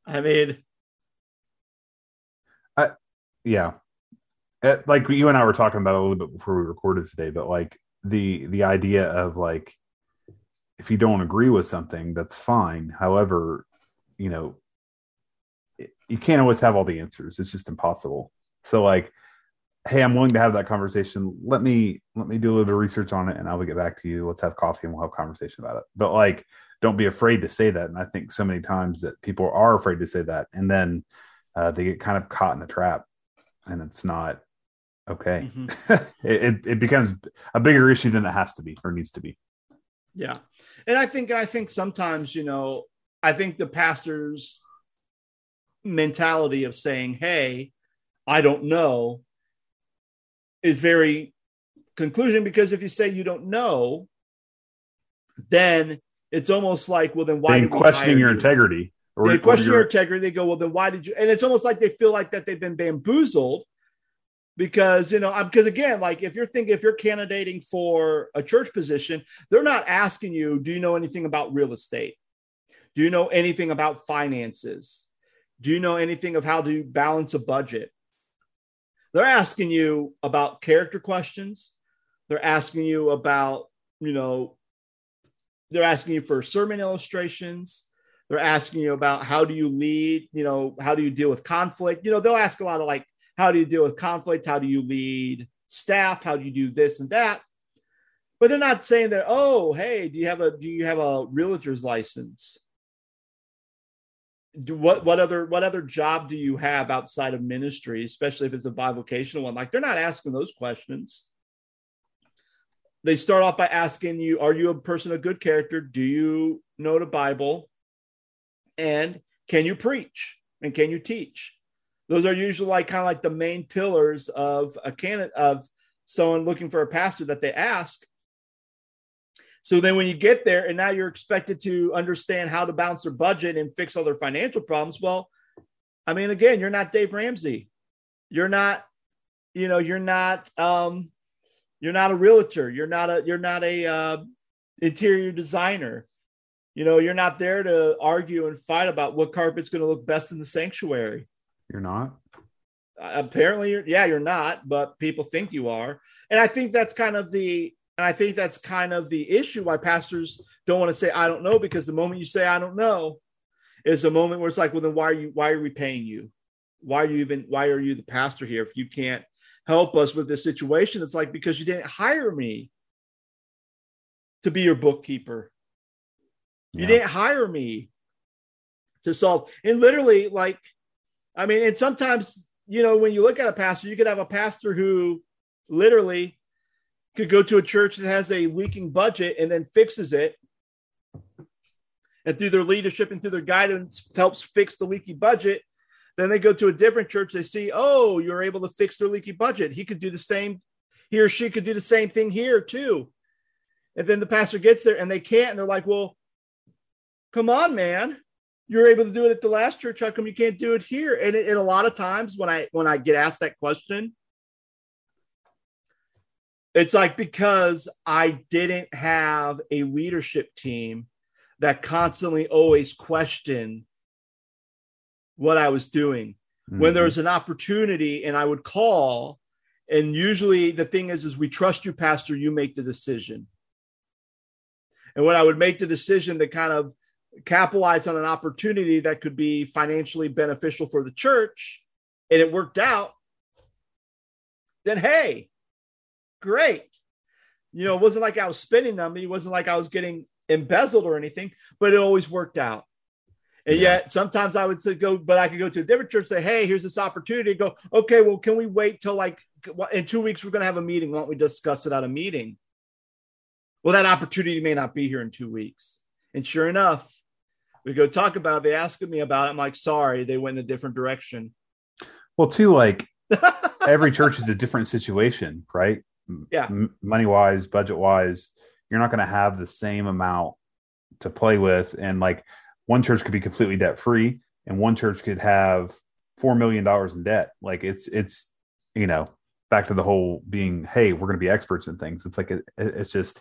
I mean, I, yeah. Uh, like you and I were talking about a little bit before we recorded today, but like the the idea of like if you don't agree with something, that's fine. However, you know, you can't always have all the answers. It's just impossible. So like, hey, I'm willing to have that conversation. Let me let me do a little bit of research on it, and I will get back to you. Let's have coffee, and we'll have a conversation about it. But like, don't be afraid to say that. And I think so many times that people are afraid to say that, and then uh, they get kind of caught in a trap, and it's not okay. Mm-hmm. it, it it becomes a bigger issue than it has to be or needs to be. Yeah, and I think I think sometimes you know I think the pastors mentality of saying, Hey, I don't know is very conclusion because if you say you don't know, then it's almost like, well, then why? Are you questioning your you? integrity. Or, they question your... your integrity. They go, well, then why did you? And it's almost like they feel like that they've been bamboozled because you know because again like if you're thinking if you're candidating for a church position they're not asking you do you know anything about real estate do you know anything about finances do you know anything of how to balance a budget? They're asking you about character questions. They're asking you about, you know, they're asking you for sermon illustrations. They're asking you about how do you lead, you know, how do you deal with conflict? You know, they'll ask a lot of like, how do you deal with conflict? How do you lead staff? How do you do this and that? But they're not saying that, oh, hey, do you have a do you have a realtor's license? Do what what other what other job do you have outside of ministry especially if it's a bivocational one? Like they're not asking those questions. They start off by asking you are you a person of good character? Do you know the bible? And can you preach? And can you teach? Those are usually like kind of like the main pillars of a candidate of someone looking for a pastor that they ask so then when you get there and now you're expected to understand how to balance their budget and fix all their financial problems, well, I mean, again, you're not Dave Ramsey. You're not, you know, you're not um you're not a realtor. You're not a you're not a uh, interior designer. You know, you're not there to argue and fight about what carpet's going to look best in the sanctuary. You're not. Uh, apparently, you're, yeah, you're not, but people think you are, and I think that's kind of the and I think that's kind of the issue why pastors don't want to say, I don't know, because the moment you say, I don't know, is a moment where it's like, well, then why are you, why are we paying you? Why are you even, why are you the pastor here if you can't help us with this situation? It's like, because you didn't hire me to be your bookkeeper. You didn't hire me to solve. And literally, like, I mean, and sometimes, you know, when you look at a pastor, you could have a pastor who literally could go to a church that has a leaking budget and then fixes it. And through their leadership and through their guidance, helps fix the leaky budget. Then they go to a different church. They see, oh, you're able to fix their leaky budget. He could do the same. He or she could do the same thing here too. And then the pastor gets there and they can't. And they're like, well, come on, man. You're able to do it at the last church. How come you can't do it here? And, it, and a lot of times when I when I get asked that question, it's like because I didn't have a leadership team that constantly always questioned what I was doing. Mm-hmm. When there was an opportunity and I would call, and usually the thing is, is we trust you, Pastor, you make the decision. And when I would make the decision to kind of capitalize on an opportunity that could be financially beneficial for the church, and it worked out, then hey, great. You know, it wasn't like I was spending them. It wasn't like I was getting embezzled or anything, but it always worked out. And yeah. yet sometimes I would say go, but I could go to a different church, say, Hey, here's this opportunity. Go, okay, well, can we wait till like in two weeks? We're going to have a meeting. Why don't we discuss it at a meeting? Well, that opportunity may not be here in two weeks. And sure enough, we go talk about it. They ask me about it. I'm like, sorry, they went in a different direction. Well, too, like every church is a different situation, right? Yeah. M- money wise budget wise you're not going to have the same amount to play with. And like one church could be completely debt free and one church could have four million dollars in debt. Like it's it's you know back to the whole being hey we're going to be experts in things. It's like it, it's just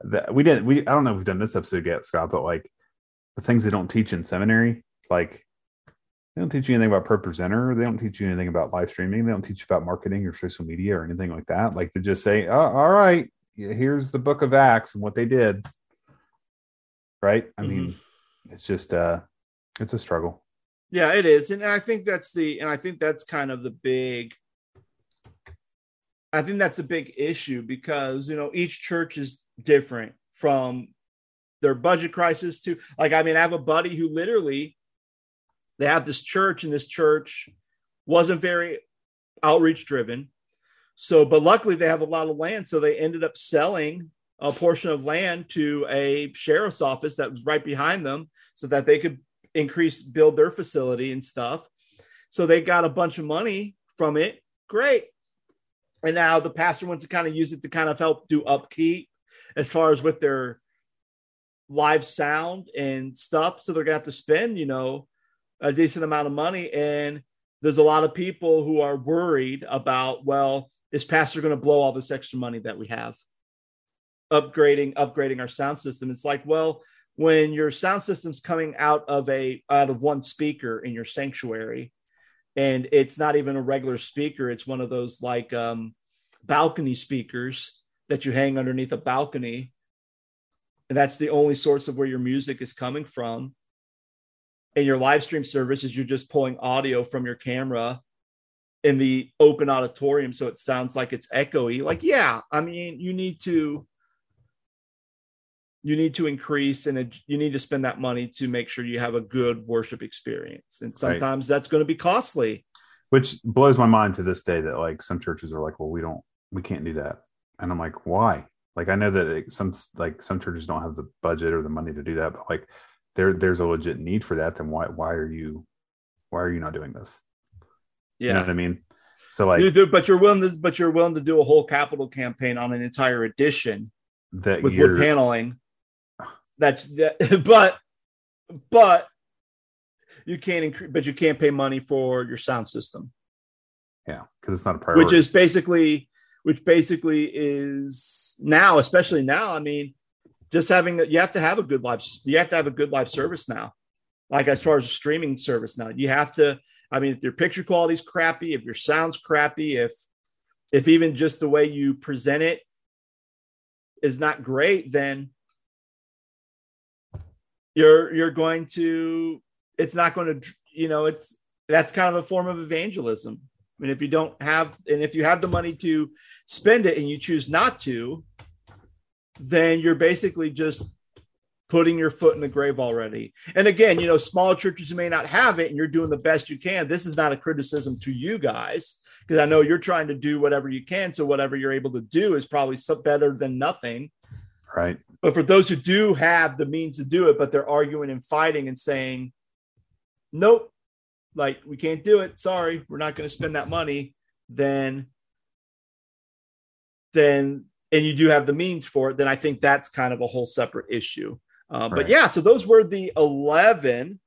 that we didn't we i don't know if we've done this episode yet scott but like the things they don't teach in seminary like they don't teach you anything about ProPresenter. They don't teach you anything about live streaming. They don't teach you about marketing or social media or anything like that. Like they just say, oh, all right, here's the book of Acts and what they did. Right. I mm-hmm. mean, it's just, uh, it's a struggle. Yeah, it is. And I think that's the, and I think that's kind of the big, I think that's a big issue because, you know, each church is different from their budget crisis to, like, I mean, I have a buddy who literally, they have this church, and this church wasn't very outreach driven. So, but luckily they have a lot of land. So they ended up selling a portion of land to a sheriff's office that was right behind them so that they could increase, build their facility and stuff. So they got a bunch of money from it. Great. And now the pastor wants to kind of use it to kind of help do upkeep as far as with their live sound and stuff. So they're going to have to spend, you know, a decent amount of money. And there's a lot of people who are worried about, well, is pastor going to blow all this extra money that we have upgrading upgrading our sound system it's like well when your sound system's coming out of a out of one speaker in your sanctuary and it's not even a regular speaker it's one of those like um balcony speakers that you hang underneath a balcony and that's the only source of where your music is coming from and your live stream service is you're just pulling audio from your camera in the open auditorium so it sounds like it's echoey. Like yeah i mean you need to you need to increase and you need to spend that money to make sure you have a good worship experience. And sometimes right. that's going to be costly. Which blows my mind to this day that like some churches are like well we don't we can't do that. And i'm like why? Like i know that some like some churches don't have the budget or the money to do that but like there there's a legit need for that, then why why are you why are you not doing this? Yeah, you know what I mean. So like, but you're willing to but you're willing to do a whole capital campaign on an entire edition that with wood paneling. That's that, but but you can't increase, but you can't pay money for your sound system. Yeah, because it's not a priority. Which is basically, which basically is now, especially now. I mean, just having that you have to have a good live you have to have a good live service now. Like as far as a streaming service now you have to i mean if your picture quality is crappy if your sound's crappy if if even just the way you present it is not great then you're you're going to it's not going to you know it's that's kind of a form of evangelism. I mean if you don't have and if you have the money to spend it and you choose not to then you're basically just putting your foot in the grave already. And again, you know, small churches may not have it and you're doing the best you can. This is not a criticism to you guys because I know you're trying to do whatever you can. So whatever you're able to do is probably better than nothing. Right. But for those who do have the means to do it, but they're arguing and fighting and saying, nope, like we can't do it. Sorry, we're not going to spend that money. Then, then, and you do have the means for it. Then I think that's kind of a whole separate issue. Uh, right. But yeah, so those were the eleven,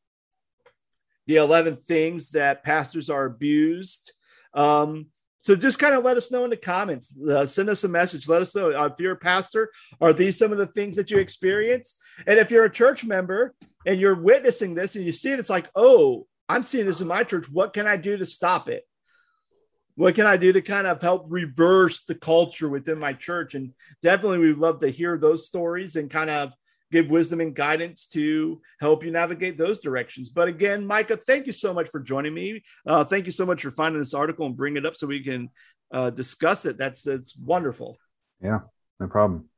the eleven things that pastors are abused. Um, so just kind of let us know in the comments. Uh, send us a message. Let us know uh, if you're a pastor. Are these some of the things that you experience? And if you're a church member and you're witnessing this and you see it, it's like, oh, I'm seeing this in my church. What can I do to stop it? What can I do to kind of help reverse the culture within my church? And definitely, we'd love to hear those stories and kind of give wisdom and guidance to help you navigate those directions. But again, Micah, thank you so much for joining me. Uh, thank you so much for finding this article and bringing it up so we can uh, discuss it. That's it's wonderful. Yeah, no problem.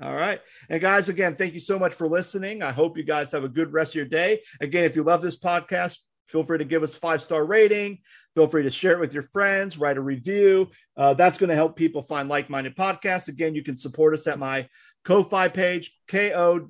All right. And guys, again, thank you so much for listening. I hope you guys have a good rest of your day. Again, if you love this podcast, feel free to give us a five star rating. Feel free to share it with your friends, write a review. Uh, that's going to help people find like minded podcasts. Again, you can support us at my Ko-Fi page, ko-fi.com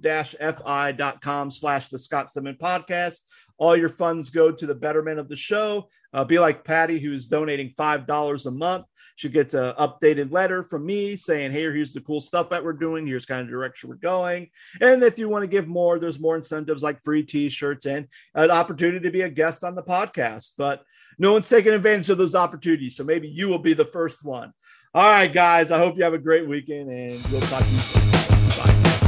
slash the Scott Stedman podcast. All your funds go to the betterment of the show. Uh, be like Patty, who's donating $5 a month. She gets an updated letter from me saying, hey, here's the cool stuff that we're doing. Here's kind of direction we're going. And if you want to give more, there's more incentives like free t-shirts and an opportunity to be a guest on the podcast. But no one's taking advantage of those opportunities. So maybe you will be the first one. All right, guys. I hope you have a great weekend and we'll talk to you soon. Bye.